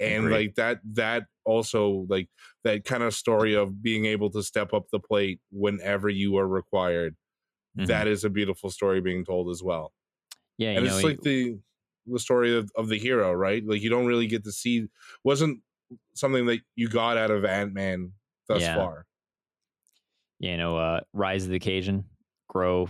And Agreed. like that, that also like that kind of story of being able to step up the plate whenever you are required. Mhm. That is a beautiful story being told as well. Yeah. And know, it's you- like the the story of, of the hero, right? Like you don't really get to see wasn't something that you got out of Ant Man thus Yeah. far. You know, uh, rise of the occasion, grow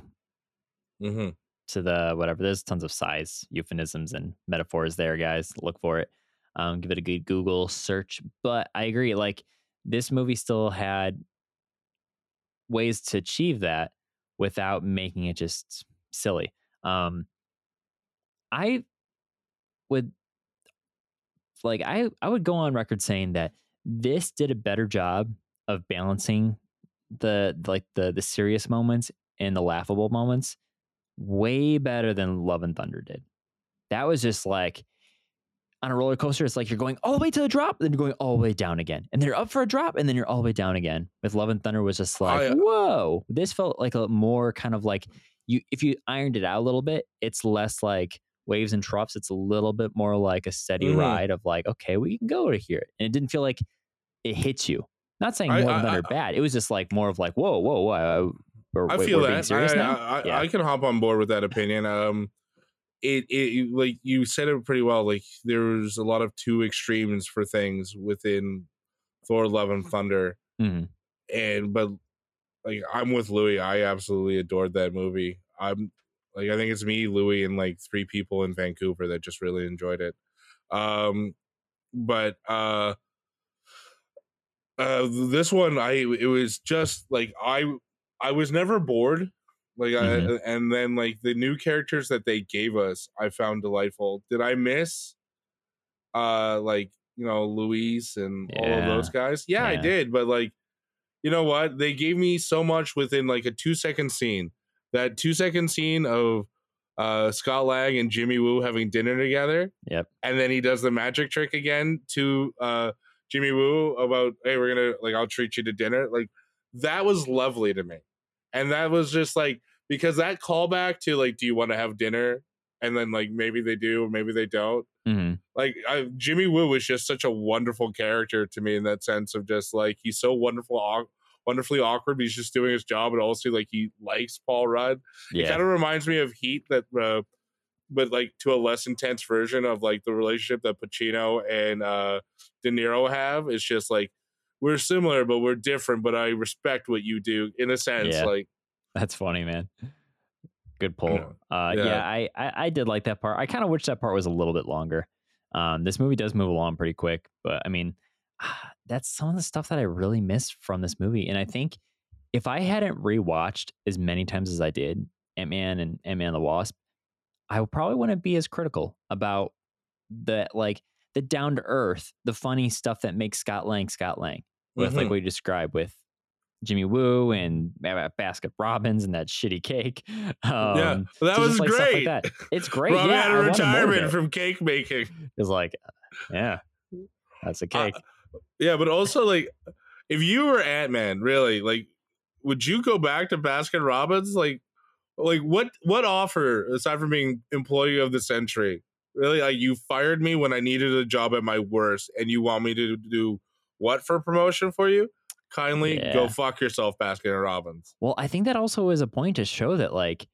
hmm to the whatever. There's tons of size euphemisms and metaphors there, guys. Look for it. Um, give it a good Google search. But I agree. Like this movie still had ways to achieve that without making it just silly. Um, I would like I I would go on record saying that this did a better job of balancing the like the the serious moments and the laughable moments way better than Love and Thunder did. That was just like on a roller coaster, it's like you're going all the way to the drop, then you're going all the way down again. And then you're up for a drop, and then you're all the way down again. With Love and Thunder was just like, I- whoa. This felt like a more kind of like you if you ironed it out a little bit, it's less like waves and troughs. It's a little bit more like a steady Mhm. ride of like, okay, we can go to here. And it didn't feel like it hits you. Not saying more I- than I- bad. It was just like more of like, whoa, whoa, whoa. We're, I feel that. I. I, I, Yeah. I can hop on board with that opinion. Um, it, it like you said it pretty well. Like there's a lot of two extremes for things within Thor: Love and Thunder, Mhm. and but like I'm with Louis. I absolutely adored that movie. I'm like I think it's me, Louis, and like three people in Vancouver that just really enjoyed it. Um, but uh, uh, this one I it was just like I I was never bored. Like Mhm. I and then like the new characters that they gave us, I found delightful. Did I miss uh like you know Luis and all of those guys? Yeah, I did, but like you know what? They gave me so much within like a two second scene. That two second scene of uh Scott Lang and Jimmy Woo having dinner together. Yep. And then he does the magic trick again to uh Jimmy Woo about, hey, we're gonna like I'll treat you to dinner. Like that was lovely to me. And that was just like because that callback to like, do you want to have dinner? And then like maybe they do, maybe they don't Mhm. like I, Jimmy Woo was just such a wonderful character to me in that sense of just like he's so wonderful, aw- wonderfully awkward. But he's just doing his job, and also like he likes Paul Rudd. It kind of reminds me of Heat, that, uh, but like to a less intense version of like the relationship that Pacino and uh, De Niro have. It's just like we're similar, but we're different. But I respect what you do in a sense. Yeah. Like That's funny, man. Good pull. Yeah. Uh, yeah, Yeah. I, I I did like that part. I kind of wish that part was a little bit longer. Um, this movie does move along pretty quick, but I mean, that's some of the stuff that I really missed from this movie. And I think if I hadn't rewatched as many times as I did Ant Man and Ant Man the Wasp, I probably wouldn't be as critical about the like the down to earth, the funny stuff that makes Scott Lang Scott Lang with like Mhm. what you described with Jimmy Woo and uh, Baskin Robbins and that shitty cake. Um, yeah, but that so was like, stuff like great. that. It's great. Robbie yeah, had I a of retirement from cake making. It's like, yeah, that's a cake. Yeah, but also like if you were Ant Man, really, like would you go back to Baskin Robbins? Like like what what offer aside from being employee of the century? Really? Like you fired me when I needed a job at my worst and you want me to do what for promotion for you? Kindly go fuck yourself, Baskin and Robbins. well, I think that also is a point to show that like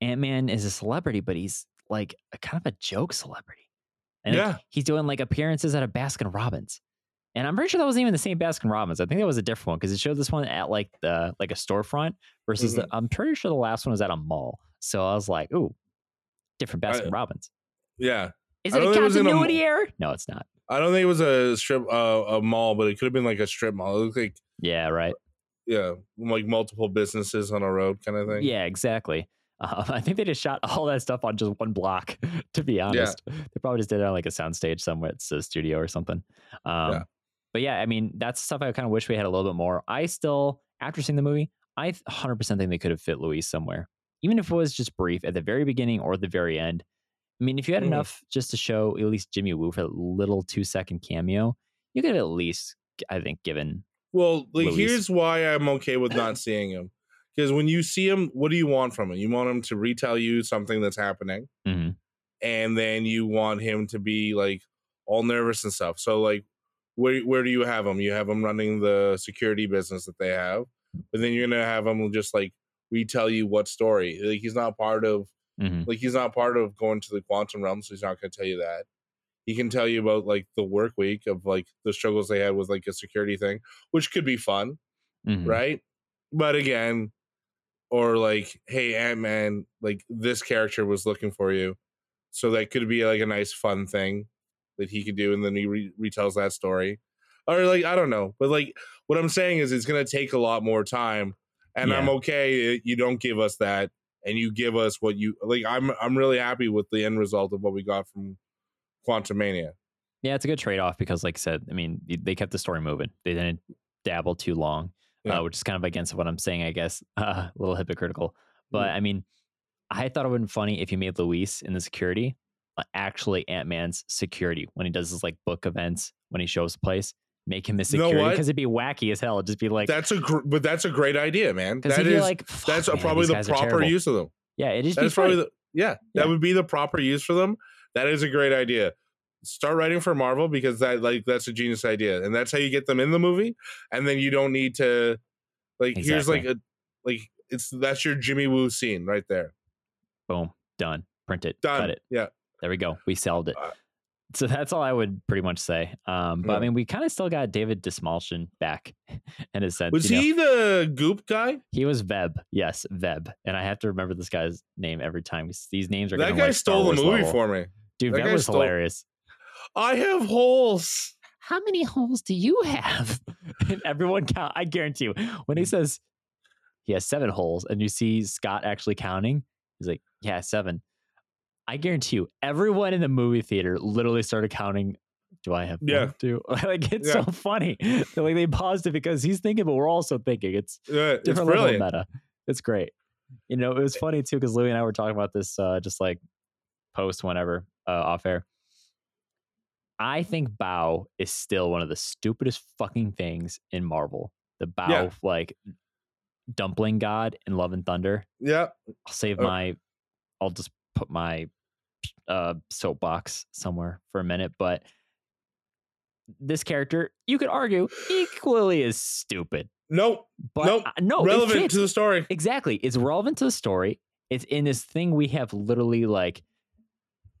Ant Man is a celebrity, but he's like a kind of a joke celebrity. And like, he's doing like appearances at a Baskin Robbins. And I'm pretty sure that wasn't even the same Baskin Robbins. I think that was a different one because it showed this one at like the like a storefront versus the, I'm pretty sure the last one was at a mall. So I was like, ooh, different Baskin Robbins. Yeah. Is it a don't it a continuity error? No, it's not. I don't think it was a strip uh, a mall, but it could have been like a strip mall. It looked like Yeah, right. yeah, like multiple businesses on a road kind of thing. Yeah, exactly. Um, I think they just shot all that stuff on just one block. To be honest, they probably just did it on like a soundstage somewhere. It's a studio or something. Um, Yeah. But yeah, I mean, that's stuff I kind of wish we had a little bit more. I still, after seeing the movie, I 100% think they could have fit Luis somewhere, even if it was just brief at the very beginning or the very end. I mean, if you had Mhm. enough just to show at least Jimmy Woo for a little two second cameo, you could at least, I think, given Well, like here's why I'm okay with not seeing him. Because when you see him, what do you want from him? You want him to retell you something that's happening, Mhm. and then you want him to be like all nervous and stuff. So like, where where do you have them? You have them running the security business that they have, but then you're gonna have them just like retell you what story. Like he's not part of hmm Like he's not part of going to the quantum realm, so he's not going to tell you that. He can tell you about like the work week of like the struggles they had with like a security thing, which could be fun, hmm right? But again, or like, hey Ant Man, like this character was looking for you, so that could be like a nice fun thing that he could do, and then he re- retells that story, or like I don't know, but like what I'm saying is it's going to take a lot more time, and I'm okay. uh, You don't give us that, and you give us what you like. I'm I'm really happy with the end result of what we got from Quantumania. Yeah, it's a good trade off because, like I said, I mean, they kept the story moving. They didn't dabble too long, Yeah. uh, which is kind of against what I'm saying, I guess. Uh, a little hypocritical. But Mm. I mean, I thought it would have been funny if you made Luis in the security uh, Uh, actually Ant Man's security when he does his like book events, when he shows the place. Make him You know security because it'd be wacky as hell. It'd just be like, that's a gr- but that's a great idea, man. That is like, that's man, probably the proper use of them. Yeah, it be That's probably the yeah, Yeah. that would be the proper use for them. That is a great idea. Start writing for Marvel because that like that's a genius idea, and that's how you get them in the movie. And then you don't need to like here's like a like it's that's your Jimmy Woo scene right there. Boom, done. Print it, Done. cut it. Yeah, There we go. We sold it. Uh, so that's all I would pretty much say. Um, but I mean, we kind of still got David Dastmalchian back in a sense. was you know? he the Goop guy? He was Veb. Yes, Veb. And I have to remember this guy's name every time. These names are That guy like stole the movie level. for me. Dude, that Veb guy was stole- hilarious. I have holes. How many holes do you have? and everyone count. I guarantee you, when he says he has seven holes, and you see Scott actually counting, he's like, "Yeah, seven. I guarantee you, everyone in the movie theater literally started counting. Do I have Yeah. two? like it's Yeah. so funny. They're like they paused it because he's thinking, but we're also thinking. It's it's different level of meta. It's great. You know, it was funny too because Louis and I were talking about this uh, just like post whenever uh, off air. I think Bao is still one of the stupidest fucking things in Marvel. The Bao Yeah. like dumpling god in Love and Thunder. Yeah, I'll save Oh. my. I'll just put my uh, soapbox somewhere for a minute, but this character, you could argue, equally is stupid. nope, But Nope. uh, no, relevant to the story. Exactly. It's relevant to the story. It's in this thing we have literally like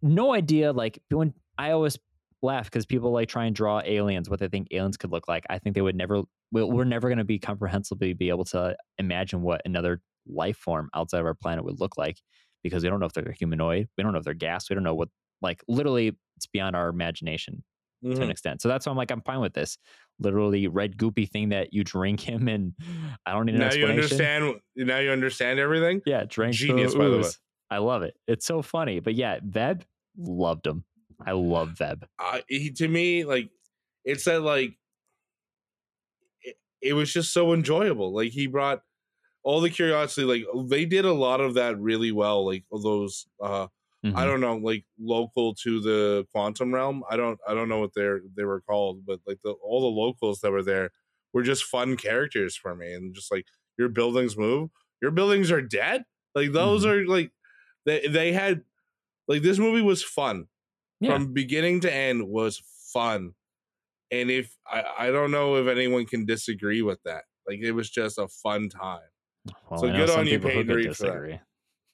no idea. Like when I always laugh because people like try and draw aliens, what they think aliens could look like. I think they would never, we're we're never going to be comprehensively be able to imagine what another life form outside of our planet would look like because we don't know if they're humanoid. We don't know if they're gas. We don't know what, like, literally, it's beyond our imagination to an Mhm. extent. So that's why I'm like, I'm fine with this. Literally, red goopy thing that you drink him, and I don't need an Now you explanation. understand. Now you understand everything. Yeah, drink Genius, by the way. I love it. It's so funny. But yeah, Veb loved him. I love Veb. uh, he to me like it's that like it, it was just so enjoyable like he brought all the curiosity like they did a lot of that really well like those uh i Mhm. don't know like local to the quantum realm i don't i don't know what they're they were called but like the all the locals that were there were just fun characters for me and just like your buildings move your buildings are dead like those Mhm. are like they they had like this movie was fun Yeah. from beginning to end was fun and if I, I don't know if anyone can disagree with that like it was just a fun time Well, so I good on you, Peyton Reed, disagree.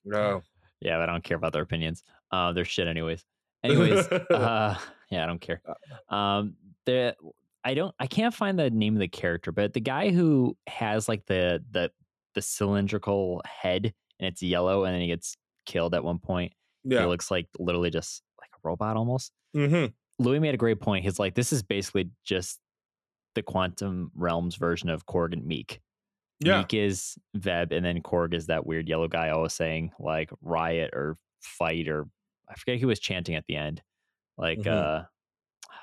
no Yeah, but I don't care about their opinions. Uh, they're shit anyways. Anyways, uh, yeah, I don't care. Um, the I don't I can't find the name of the character, but the guy who has like the the the cylindrical head and it's yellow and then he gets killed at one point. Yeah, he looks like literally just like a robot almost. hmm Louis made a great point. He's like, this is basically just the quantum realms version of Korg and Miek. Yeah Miek is Veb, and then Korg is that weird yellow guy always saying like riot or fight or I forget who was chanting at the end. Like Mhm. uh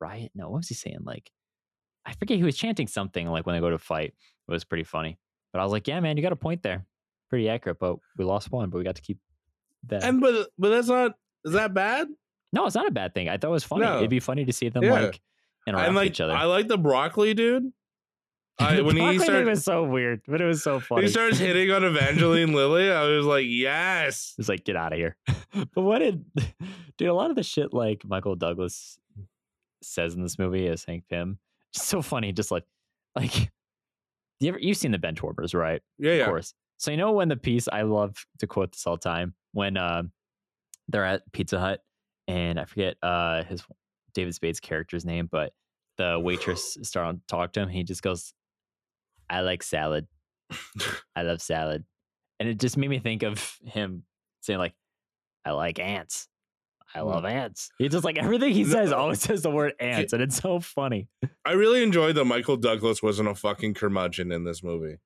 riot? No, what was he saying? Like I forget he was chanting something like when they go to fight. It was pretty funny. But I was like, yeah, man, you got a point there. Pretty accurate, but we lost one, but we got to keep that. and but but that's not is that bad no, it's not a bad thing. I thought it was funny. No. It'd be funny to see them Yeah. like interact and with like each other. i like the broccoli dude I, when he started was so weird, but it was so funny. he starts hitting on evangeline lilly i was like yes He's like, get out of here. but what did, dude, a lot of the shit like Michael Douglas says in this movie as Hank Pym, so funny. Just like, like, you ever, you've seen the bench warmers, right? yeah Of yeah course. So you know when the piece I love to quote this all the time when uh, they're at Pizza Hut and I forget uh, his David Spade's character's name, but the waitress started to talk to him. He just goes, "I like salad. I love salad," and it just made me think of him saying like, "I like ants. I mm. love ants." He just like everything he says always says the word ants, and it's so funny. I really enjoyed that Michael Douglas wasn't a fucking curmudgeon in this movie.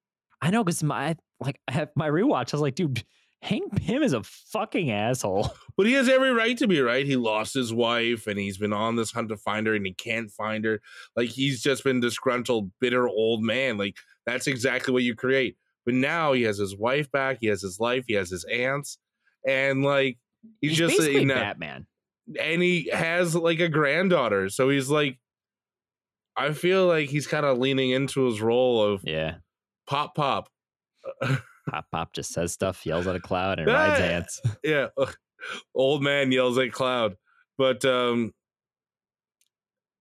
I know because my like I have my rewatch. I was like, dude, Hank Pym is a fucking asshole. But he has every right to be right. He lost his wife and he's been on this hunt to find her and he can't find her. Like he's just been disgruntled, bitter old man. Like that's exactly what you create. But now he has his wife back, he has his life, he has his aunts, and like he's, He's, just basically in that- Batman. and he has like a granddaughter. So he's like I feel like he's kind of leaning into his role of Yeah. pop pop. Pop Pop just says stuff, yells at a cloud, and rides ants. yeah old man yells at cloud but um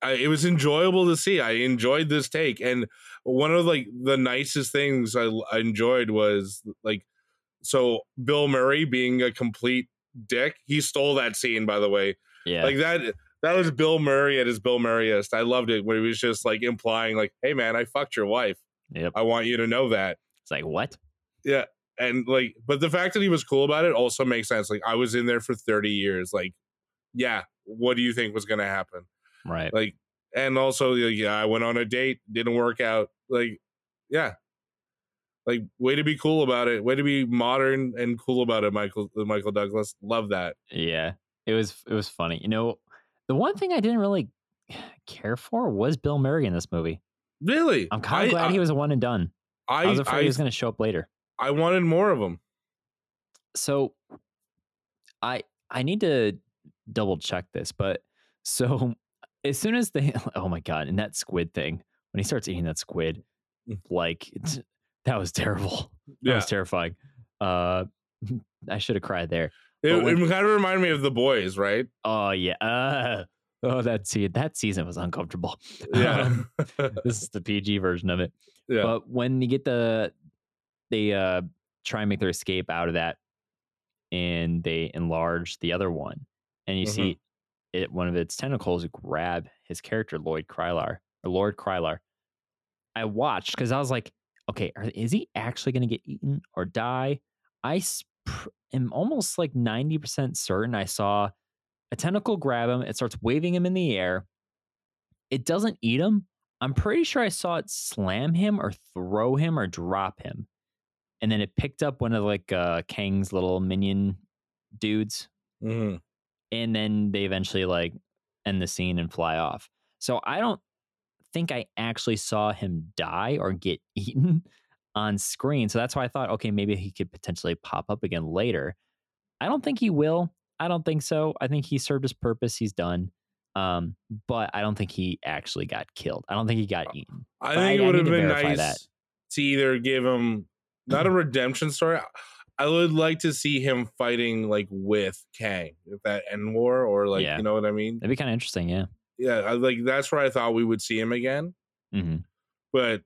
I, it was enjoyable to see. I enjoyed this take and one of like the nicest things I, I enjoyed was like so bill murray being a complete dick he stole that scene by the way. Yeah. like that that was bill murray at his bill murrayest. I loved it where he was just like implying like hey man i fucked your wife. Yep. i want you to know that. It's like what? yeah and like but the fact that he was cool about it also makes sense. Like i was in there for 30 years. Like yeah what do you think was gonna happen Right. like and also yeah i went on a date didn't work out like yeah like way to be cool about it way to be modern and cool about it michael michael douglas love that Yeah. It was it was funny. You know, the one thing I didn't really care for was Bill Murray in this movie. really I'm kind of glad I, he was a one and done. I, I, was afraid I, he was going to show up later. I wanted more of him so i i need to double check this but so as soon as they oh my god and that squid thing when he starts eating that squid Mm. like that was terrible. That yeah. was terrifying. Uh i should have cried there it, when- it kind of reminded me of the boys right? Oh yeah. Uh, oh that se- that season was uncomfortable. Yeah. Um, this is the pg version of it. Yeah. But when you get the they uh try and make their escape out of that and they enlarge the other one and you Mhm. see it one of its tentacles grab his character Lloyd Krylar or Lord Krylar. I watched because I was like, okay, are, is he actually going to get eaten or die? I pr- am almost like 90% certain I saw a tentacle grab him. It starts waving him in the air. It doesn't eat him. I'm pretty sure I saw it slam him or throw him or drop him. And then it picked up one of like uh, Kang's little minion dudes. Mhm. And then they eventually like end the scene and fly off. So I don't think I actually saw him die or get eaten on screen. So that's why I thought, okay, maybe he could potentially pop up again later. I don't think he will. I don't think so. I think he served his purpose. He's done. Um, but I don't think he actually got killed. I don't think he got eaten. I But think I it would have been nice that. to either give him not a redemption story. I would like to see him fighting like with Kang, if that end war, or like Yeah. you know what I mean. That'd be kind of interesting. Yeah. Yeah, I, like that's where I thought we would see him again. hmm But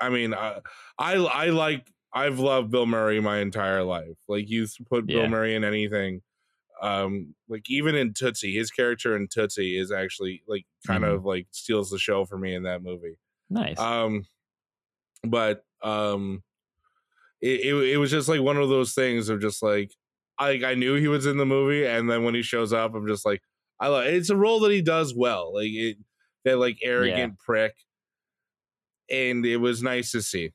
I mean, I I, I like I've loved Bill Murray my entire life. Like you put Bill Yeah. Murray in anything, um, like even in Tootsie, his character in Tootsie is actually like kind Mhm. of like steals the show for me in that movie. Nice. Um, but um, it, it it was just like one of those things of just like I I knew he was in the movie, and then when he shows up, I'm just like I like it's a role that he does well, like it that like arrogant prick, and it was nice to see.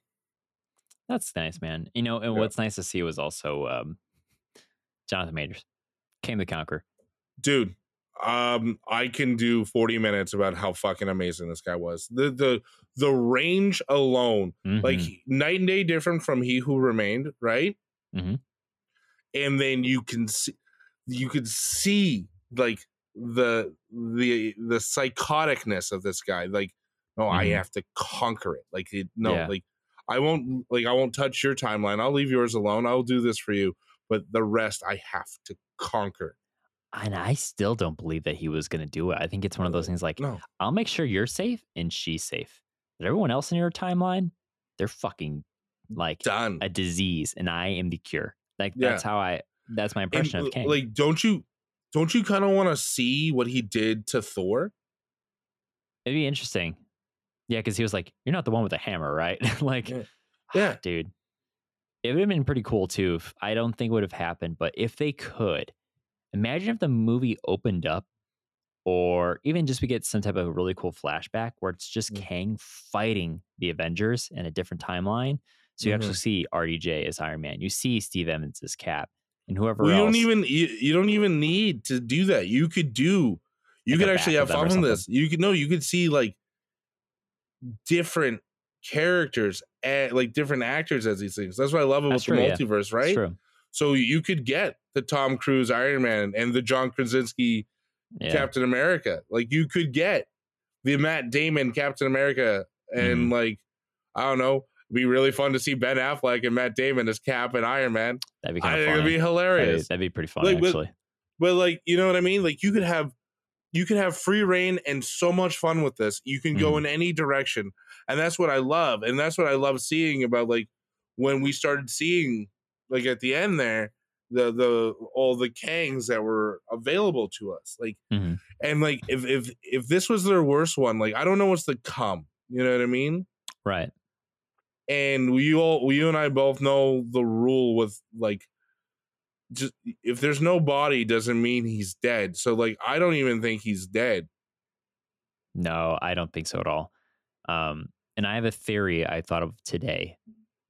That's nice, man. You know, and Yeah. what's nice to see was also um, Jonathan Majors came to conquer. dude um i can do 40 minutes about how fucking amazing this guy was the the the range alone like Mhm. night and day different from he who remained right Mhm. and then you can see you could see like the the the psychoticness of this guy like no i Mhm. have to conquer it like it, no Yeah. like i won't like i won't touch your timeline i'll leave yours alone i'll do this for you but the rest i have to conquer and I still don't believe that he was going to do it. I think it's one of those things like, no I'll make sure you're safe and she's safe. But everyone else in your timeline, they're fucking like Done. a disease, and I am the cure. Like Yeah. that's how I. That's my And, impression of Kang. like, don't you don't you kind of want to see what he did to Thor? It'd be interesting. Yeah, because he was like, "You're not the one with the hammer, right?" like, Yeah. Ah, yeah. dude, it would have been pretty cool too. If, I don't think it would have happened, but if they could, imagine if the movie opened up, or even just we get some type of really cool flashback where it's just Mm. Kang fighting the Avengers in a different timeline. So you Mm-hmm. actually see RDJ as Iron Man, you see Steve Evans as Cap, and whoever Well, you else. don't even you, you don't even need to do that. You could do you Like could actually have of them or fun with this. You could no, you could see like different characters and like different actors as these things. That's what I love about That's the true, multiverse, It's right? true. So you could get the Tom Cruise Iron Man and the John Krasinski Yeah. Captain America. Like you could get the Matt Damon Captain America and Mm-hmm. like I don't know, it'd be really fun to see Ben Affleck and Matt Damon as Cap and Iron Man. That'd be kind of think it'd be That'd hilarious. be, that'd be pretty fun Like, actually. But like, you know what I mean? Like you could have you could have free reign and so much fun with this. You can go Mhm. in any direction. And that's what I love. And that's what I love seeing about like when we started seeing like at the end there the the all the kangs that were available to us. Like Mhm. and like if if if this was their worst one, like I don't know what's to come. You know what I mean? Right. and we all you and I both know the rule with like just if there's no body doesn't mean he's dead. So like I don't even think he's dead. No, I don't think so at all. Um, and I have a theory I thought of today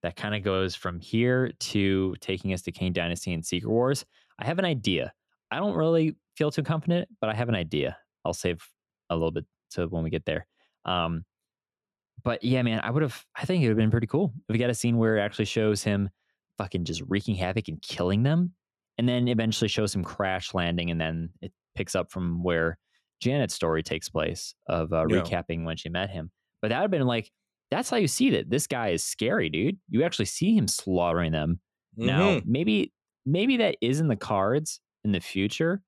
that kind of goes from here to taking us to Kang Dynasty and Secret Wars. I have an idea. I don't really feel too confident, but I have an idea. I'll save a little bit to when we get there. Um, but yeah, man, I would have. I think it would have been pretty cool if we got a scene where it actually shows him fucking just wreaking havoc and killing them, and then eventually shows him crash landing, and then it picks up from where Janet's story takes place of uh, recapping when she met him. But that would have been like, that's how you see that this guy is scary, dude. You actually see him slaughtering them. Now, Mhm. maybe maybe that is in the cards in the future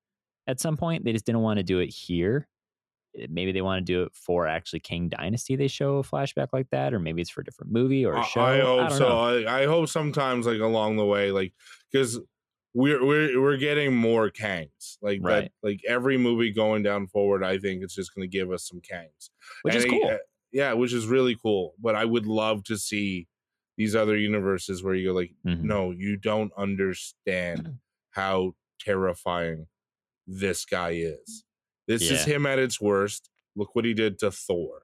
at some point. They just didn't want to do it here. Eh, Maybe they want to do it for actually Kang Dynasty. They show a flashback like that, or maybe it's for a different movie or a I- show. I hope don't so. I, I hope sometimes like along the way, like because we're we're we're getting more kangs. Like that Right. like every movie going down forward, I think it's just gonna give us some kangs. Which is And I- cool. Yeah, which is really cool. But I would love to see these other universes where you go like, Mhm. no, you don't understand how terrifying this guy is. This is him at its worst. Look what he did to Thor.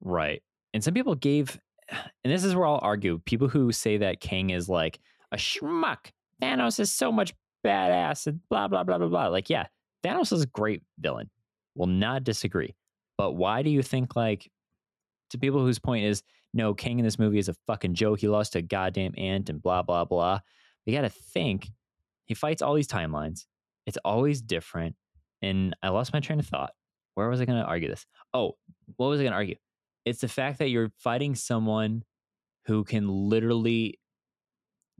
Right. And some people gave, and this is where I'll argue people who say that Kang is like a schmuck. Thanos is so much badass and blah, blah, blah, blah, blah. Like, yeah, Thanos is a great villain. Will not disagree. But why do you think, like, to people whose point is, no, Kang in this movie is a fucking joke. He lost to a goddamn ant and blah, blah, blah. You got to think he fights all these timelines. It's always different. And I lost my train of thought. Where was I going to argue this? Oh, what was I going to argue? It's the fact that you're fighting someone who can literally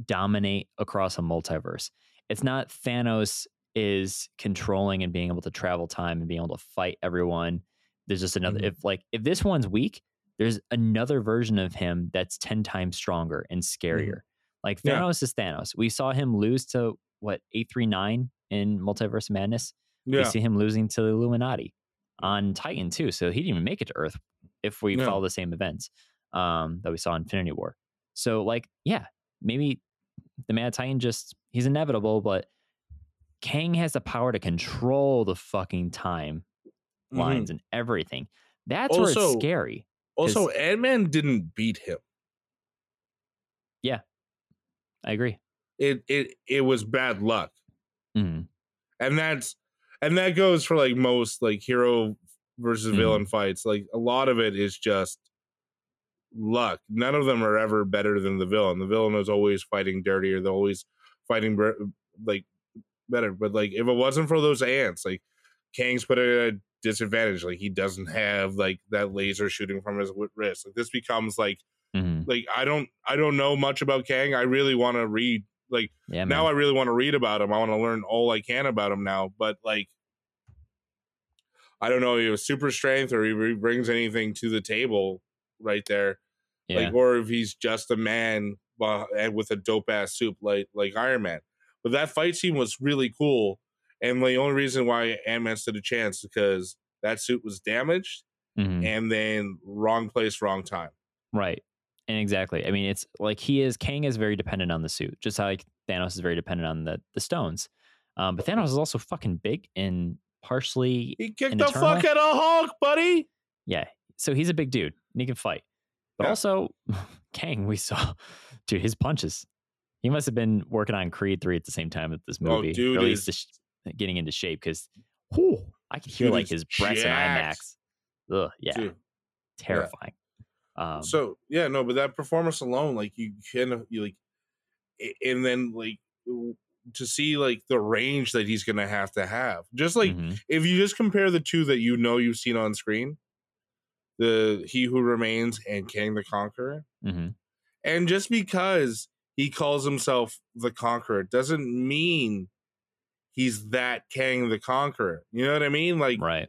dominate across a multiverse. It's not Thanos is controlling and being able to travel time and being able to fight everyone. There's just another Mhm. if like if this one's weak, there's another version of him that's 10 times stronger and scarier. Like Yeah. Thanos is Thanos. We saw him lose to what 839 in Multiverse of Madness we see him losing to the Illuminati on Titan too. So he didn't even make it to Earth if we No. follow the same events um, that we saw in Infinity War. So like, yeah, maybe the Mad Titan just he's inevitable, but Kang has the power to control the fucking time Mhm. lines and everything. That's where it's scary. Also, Ant Man didn't beat him. Yeah, I agree. It it it was bad luck. Mhm. and that's and that goes for like most like hero versus Mhm. villain fights like a lot of it is just luck none of them are ever better than the villain the villain is always fighting dirtier they're always fighting like better but like if it wasn't for those ants like kang's put a disadvantage like he doesn't have like that laser shooting from his wrist like this becomes like Mhm. like i don't i don't know much about kang i really want to read like Yeah, now. I really want to read about him. I want to learn all I can about him now. But like, I don't know, he has super strength or he brings anything to the table right there. Yeah. like or if he's just a man with a dope ass suit like like Iron Man. But that fight scene was really cool, and the only reason why Ant Man stood a chance is because that suit was damaged Mhm. and then wrong place, wrong time. Right. And exactly. I mean, it's like he is Kang is very dependent on the suit, just how like Thanos is very dependent on the the stones. Um, but Thanos is also fucking big and partially He kicked the fuck out of Hulk, buddy. yeah. So he's a big dude and he can fight. But Yeah. also Kang, we saw dude, his punches. He must have been working on Creed 3 at the same time with this movie. Oh, dude at is- getting into shape because I could hear Dude like his breaths jacked. IMAX. Ugh, yeah. Dude. Terrifying. Um, so yeah, no, but that performance alone, like you can you like, and then like to see like the range that he's gonna have to have. Just like mhm. if you just compare the two that you know you've seen on screen, the He Who Remains and Kang the Conqueror, Mhm. and just because he calls himself the Conqueror doesn't mean he's that Kang the Conqueror. You know what I mean? Like right.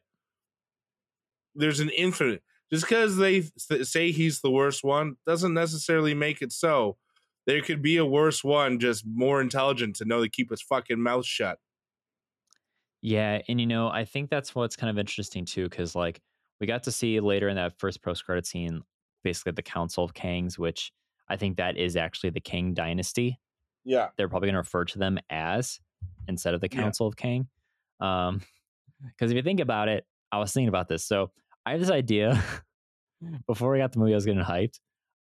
there's an infinite. Just because they say he's the worst one doesn't necessarily make it so. There could be a worse one, just more intelligent to know to keep his fucking mouth shut. Yeah, and you know, I think that's what's kind of interesting too, because like we got to see later in that first post credit scene, basically the Council of Kangs, which I think that is actually the Kang Dynasty. Yeah. They're probably going to refer to them as instead of the Yeah. Council of Kang. Um, because if you think about it, I was thinking about this. So I have this idea. Before we got the movie, I was getting hyped.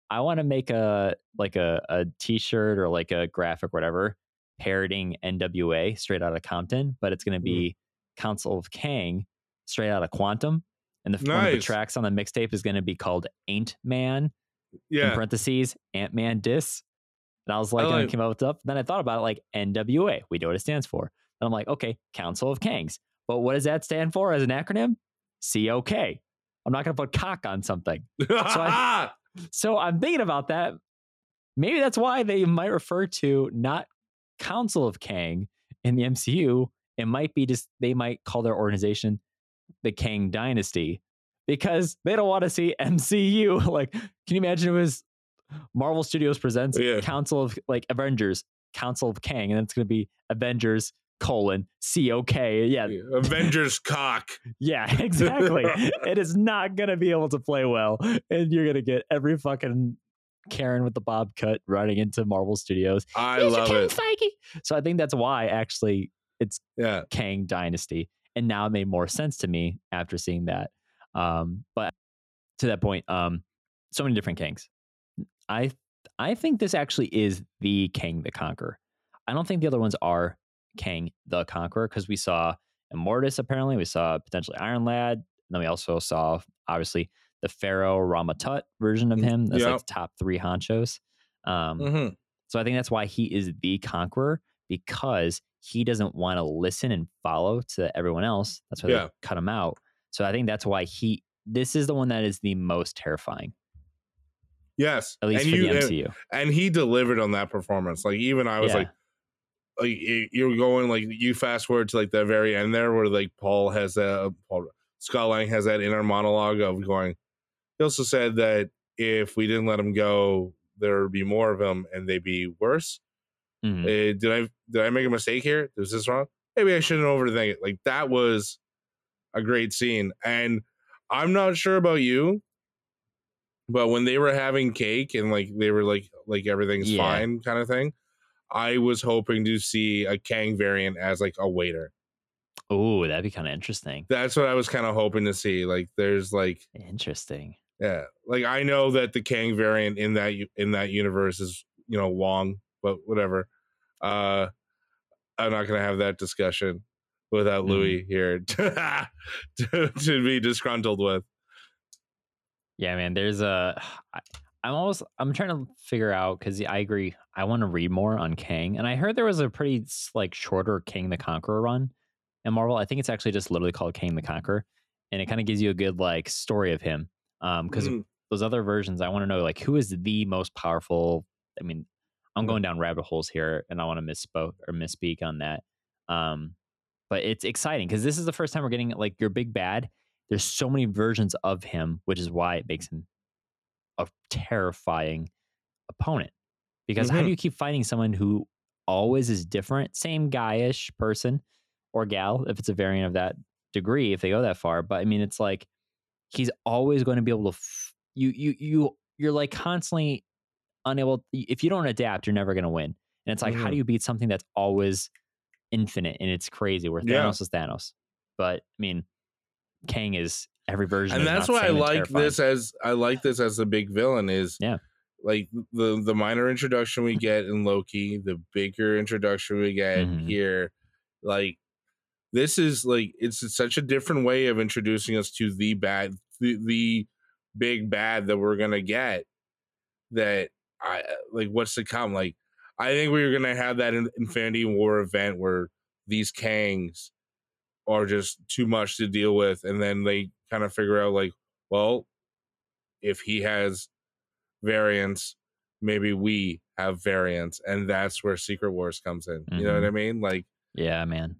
I want to make a like a a T-shirt or like a graphic, whatever, parroting NWA straight out of Compton, but it's going to be Council of Kang straight out of Quantum. And the, of the tracks on the mixtape is going to be called Ain't Man in parentheses Ant Man Dis. And I was like, I and I oh. came up with stuff. Then I thought about it like NWA. We know what it stands for. And I'm like, okay, Council of Kangs. But what does that stand for as an acronym? COK. I'm not going to put cock on something. I- So I'm thinking about that. Maybe that's why they might refer to not Council of Kang in the MCU. It might be just they might call their organization the Kang Dynasty because they don't want to see MCU. Like, can you imagine it was Marvel Studios presents Yeah. Council of like Avengers, Council of Kang, and it's going to be Avengers colon COK. Yeah, Avengers cock. yeah, exactly. it is not going to be able to play well. And you're going to get every fucking Karen with the bob cut running into Marvel Studios. I Here's love it. Feige. So I think that's why actually it's Yeah. Kang Dynasty. And now it made more sense to me after seeing that. Um, but to that point, um, so many different Kangs. I I think this actually is the Kang the Conqueror. I don't think the other ones are Kang the Conqueror because we saw Immortus apparently, we saw potentially Iron Lad, and then we also saw obviously the Pharaoh Rama-Tut version of Mm, him. That's yeah. like the top three honchos. Um, Mhm. so I think that's why he is the conqueror because he doesn't want to listen and follow to everyone else. That's why Yeah. they cut him out. So I think that's why he. This is the one that is the most terrifying, Yes. at least and for you, the MCU. and he delivered on that performance. Like even I was Yeah. like, like you- you're going like you fast forward to like the very end there where like Paul has that Paul Scott Lang has that inner monologue of going. He also said that if we didn't let him go, there would be more of him and they'd be worse. Mhm. Uh, did I did I make a mistake here? Is this wrong? Maybe I shouldn't overthink it. Like that was a great scene, and I'm not sure about you, but when they were having cake and like they were like like everything's Yeah. fine kind of thing, I was hoping to see a Kang variant as like a waiter. Oh, that'd be kind of interesting. That's what I was kind of hoping to see. Like there's like Interesting. yeah, like I know that the Kang variant in that in that universe is you know Wong, but whatever. Uh, I'm not gonna have that discussion without Mhm. Louis here to, to be disgruntled with. Yeah, man. There's a. I'm almost. I'm trying to figure out because I agree. I want to read more on Kang, and I heard there was a pretty like shorter Kang the Conqueror run in Marvel. I think it's actually just literally called Kang the Conqueror, and it kind of gives you a good like story of him. Um, because Mm, those other versions, I want to know like who is the most powerful. I mean, I'm going down rabbit holes here, and I want to misspoke or misspeak on that. Um, but it's exciting because this is the first time we're getting like your big bad. There's so many versions of him, which is why it makes him a terrifying opponent because how Mhm. do you keep fighting someone who always is different, same guyish person or gal if it's a variant of that degree if they go that far. But I mean, it's like he's always going to be able to f- you you you you're like constantly unable if you don't adapt you're never going to win and it's like how Mhm. do you beat something that's always infinite and it's crazy where Yeah. thanos is thanos but i mean kang is every version and that's why I like terrifying. this as I like this as a big villain is Yeah. like the the minor introduction we get in Loki, the bigger introduction we get Mhm. here, like this is like it's such a different way of introducing us to the bad the, the big bad that we're gonna get that I like what's to come like I think we are gonna have that in Infinity War event where these Kangs are just too much to deal with, and then they kind of figure out like, well, if he has variants, maybe we have variants, and that's where Secret Wars comes in. You know what I mean? Like, yeah man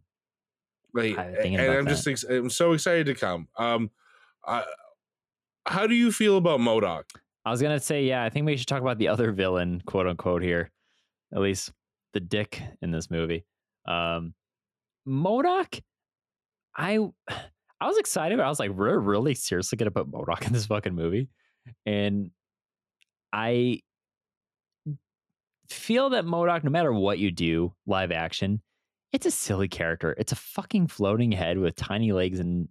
like, I'm and I'm just ex- I'm so excited to come. Um, I, how do you feel about MODOK? i was going to say yeah i think we should talk about the other villain quote unquote here at least the dick in this movie um MODOK i i was excited but i was like we're really seriously gonna put MODOK in this fucking movie? And i feel that MODOK no matter what you do live action it's a silly character. It's a fucking floating head with tiny legs and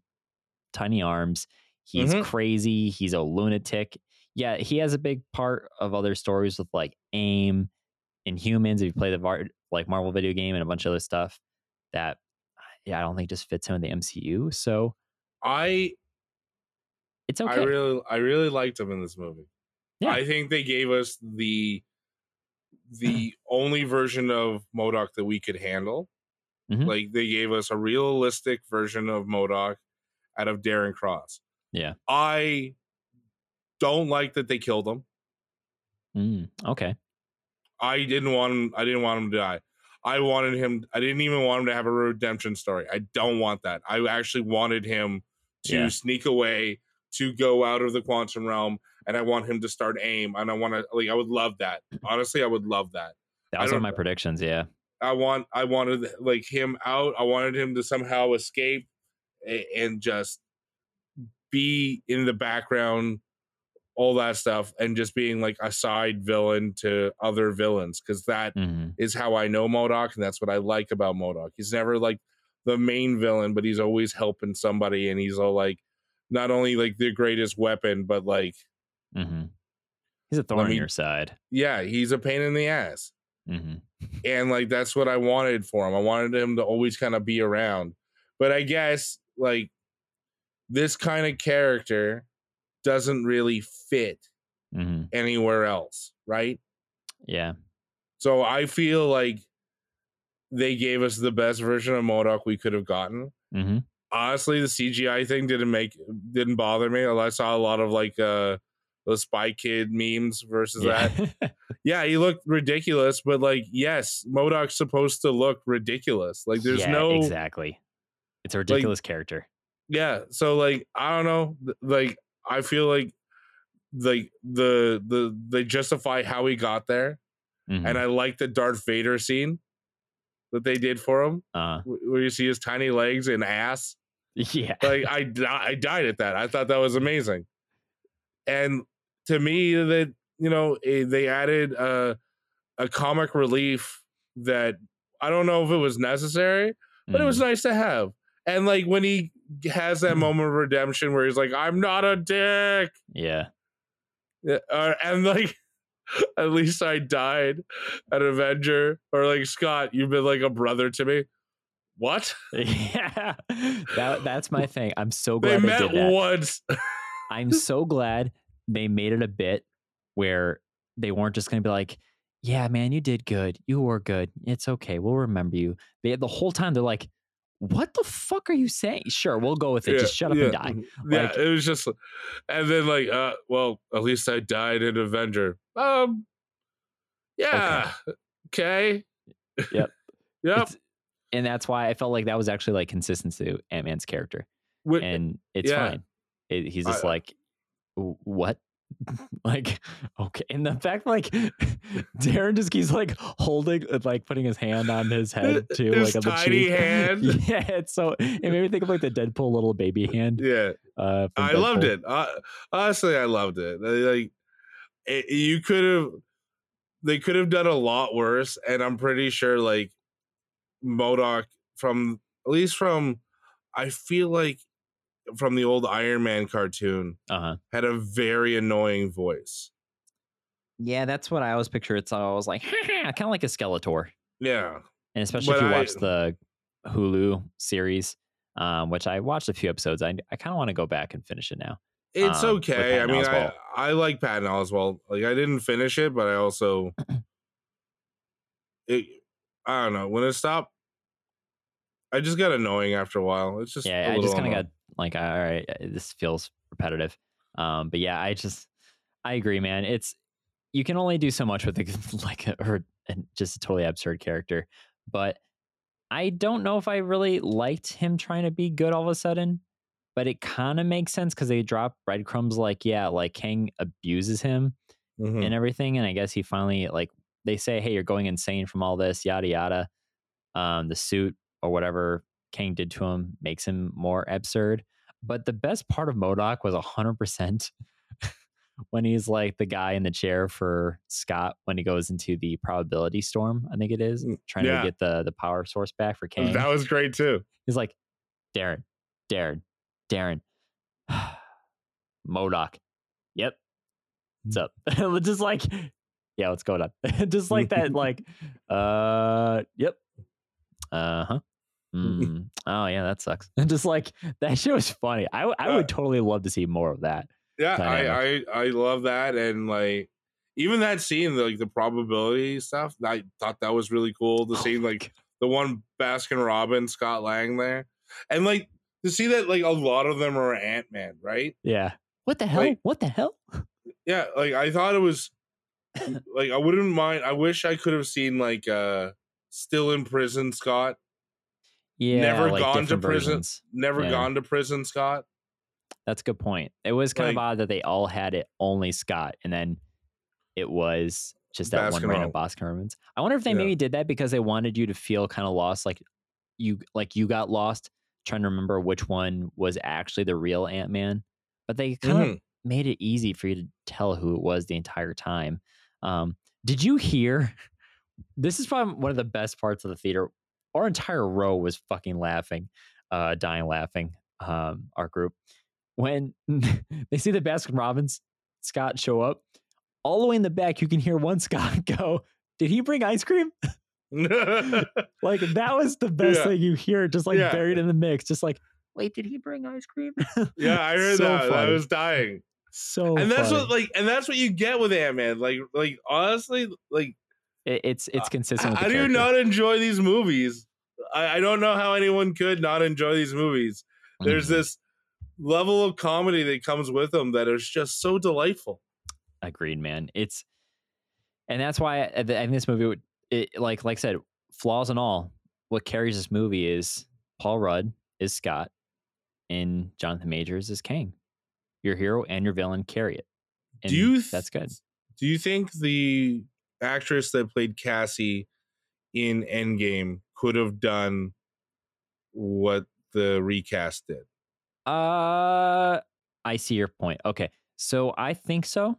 tiny arms. He's Mhm. crazy. He's a lunatic. Yeah he has a big part of other stories with like aim and humans. If you play the var- like marvel video game and a bunch of other stuff that yeah i don't think just fits him in the mcu so I it's okay I really I really liked him in this movie. Yeah. I think they gave us the the only version of MODOK that we could handle. Mhm. Like they gave us a realistic version of MODOK out of Darren Cross. Yeah. I don't like that they killed him. Mm, okay I didn't want him I didn't want him to die. I wanted him I didn't even want him to have a redemption story. I don't want that. I actually wanted him to Yeah. sneak away, to go out of the quantum realm, and I want him to start aim. And I want to like I would love that. Honestly, I would love that. that was one of my predictions yeah I want I wanted like him out. I wanted him to somehow escape and just be in the background, all that stuff, and just being like a side villain to other villains because that hmm is how I know MODOK, and that's what I like about MODOK. He's never like the main villain, but he's always helping somebody, and he's all like not only like the greatest weapon, but like hmm he's a thorn me- your side yeah, he's a pain in the ass. hmm and like that's what I wanted for him. I wanted him to always kind of be around. But I guess like this kind of character doesn't really fit hmm anywhere else, right? yeah So I feel like they gave us the best version of MODOK we could have gotten. hmm Honestly, the CGI thing didn't make didn't bother me. I saw a lot of like uh the Spy Kid memes versus that. yeah Yeah, he looked ridiculous, but like, yes, MODOK's supposed to look ridiculous. Like, there's Yeah, no, exactly it's a ridiculous character yeah. So like, I don't know. Like, I feel like, like the the they justify how he got there, Mhm. and I like the Darth Vader scene that they did for him, uh, wh- where you see his tiny legs and ass. yeah Like, I I died at that. I thought that was amazing, and to me, that you know, eh, they added a a comic relief that I don't know if it was necessary, but it was Mhm. nice to have. And like when he has that moment of redemption where he's like, "I'm not a dick," yeah. Uh, and like at least I died an Avenger, or like Scott, you've been like a brother to me. What? yeah. That that's my thing. I'm so glad they, met did that. once. i'm so glad they made it a bit where they weren't just gonna be like yeah man you did good. You were good. It's okay. We'll remember you. They the whole time they're like what the fuck are you saying sure we'll go with it just shut up and die Yeah, Like- it was just, and then like, uh, well, at least I died in Avenger. Um, yeah, okay. Yep. yep. It's- and that's why i felt like that was actually like consistency to ant-man's character Wi- and it's yeah. fine it, he's just I- like what like okay and the fact like darren just keeps like holding uh, like putting his hand on his head too His like tiny cheek. hand. yeah it's so it made me think of like the deadpool little baby hand Yeah, uh I loved it. Uh, honestly, I loved it. Like, it, you could have, they could have done a lot worse, and I'm pretty sure like MODOK from at least from, I feel like from the old Iron Man cartoon uh-huh had a very annoying voice. yeah that's what i always picture it's always like kind of like a skeletor Yeah, and especially if you I- watch the hulu series um which i watched a few episodes i, I kind of want to go back and finish it now it's Um, okay. I mean, I Oswalt. I like Patton Oswalt. Like, I didn't finish it, but I also, it, I don't know when it stopped. I just got annoying after a while. It's just yeah i just kind of got like all right uh, this feels repetitive um but yeah i just i agree man it's you can only do so much with a, like a, or just a totally absurd character but i don't know if i really liked him trying to be good all of a sudden but it kind of makes sense because they drop breadcrumbs like yeah like kang abuses him Mhm. and everything. And I guess he finally like they say, "Hey, you're going insane from all this, yada yada." Um, the suit or whatever Kang did to him makes him more absurd. But the best part of MODOK was hundred percent when he's like the guy in the chair for Scott when he goes into the probability storm. I think it is Mm, trying yeah. to get the the power source back for Kang. That was great too. He's like, Darren, Darren, Darren, Modoc. Yep. What's up? Just like, yeah, what's going on? Just like that, like, uh, yep. Uh huh. Mm. Oh, yeah, that sucks. And just like that shit was funny. I, Uh, would totally love to see more of that. Yeah, I, I I love that, and like even that scene, like the probability stuff. I thought that was really cool. The Oh scene, like the one Baskin Robbins, Scott Lang there, and like to see that like a lot of them are Ant Man, right? Yeah. What the hell? Like- what the hell? Yeah, like I thought it was like I wouldn't mind. I wish I could have seen like uh still in prison Scott, Yeah. never like gone to prison. versions. never Yeah. gone to prison Scott. That's a good point. It was kind of odd that they all had it only Scott, and then it was just that one Baskin random Robbins. Baskin Robbins. I wonder if they Yeah. maybe did that because they wanted you to feel kind of lost, like you like you got lost trying to remember which one was actually the real Ant Man. But they kind of Mhm. made it easy for you to tell who it was the entire time. Um, did you hear? This is probably one of the best parts of the theater. Our entire row was fucking laughing, uh, dying laughing. Um, our group when they see the Baskin Robbins Scott show up, all the way in the back, you can hear one Scott go, "Did he bring ice cream?" Like that was the best Yeah. thing you hear, just like Yeah. buried in the mix, just like, "Wait, did he bring ice cream?" yeah, I heard So that. I was dying. so and that's funny. what like and that's what you get with Ant Man. Like like honestly, like It- it's it's consistent. with how do you not enjoy these movies? I, I don't know how anyone could not enjoy these movies. There's Mhm. this level of comedy that comes with them that is just so delightful. Agreed, man. It's and that's why I, I think this movie would it like like I said, flaws and all. What carries this movie is Paul Rudd is Scott, and Jonathan Majors is Kang. Your hero and your villain carry it. And do you th- that's good. Do you think the actress that played Cassie in Endgame could have done what the recast did? Uh I see your point. Okay. So I think so.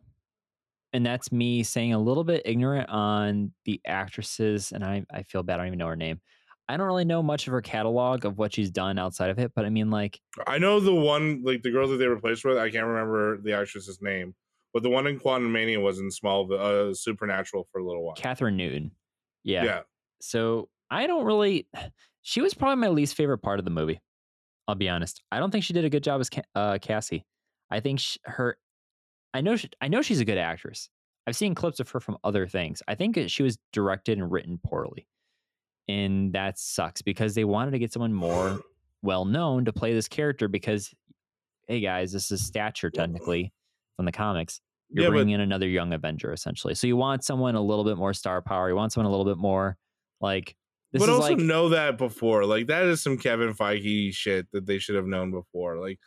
And that's me saying a little bit ignorant on the actresses, and I, I feel bad. I don't even know her name. I don't really know much of her catalog of what she's done outside of it, but I mean, like, I know the one, like the girl that they replaced with. I can't remember the actress's name, but the one in Quantumania was in Small, uh, Supernatural for a little while. Kathryn Newton. Yeah. yeah. So I don't really. She was probably my least favorite part of the movie. I'll be honest. I don't think she did a good job as uh, Cassie. I think sh her. I know. She, I know she's a good actress. I've seen clips of her from other things. I think she was directed and written poorly, and that sucks because they wanted to get someone more well known to play this character. Because, hey guys, this is stature technically from the comics. You're Yeah, but- bringing in another young Avenger essentially. So you want someone a little bit more star power. You want someone a little bit more like. This but also like, know that before. Like that is some Kevin Feige shit that they should have known before. Like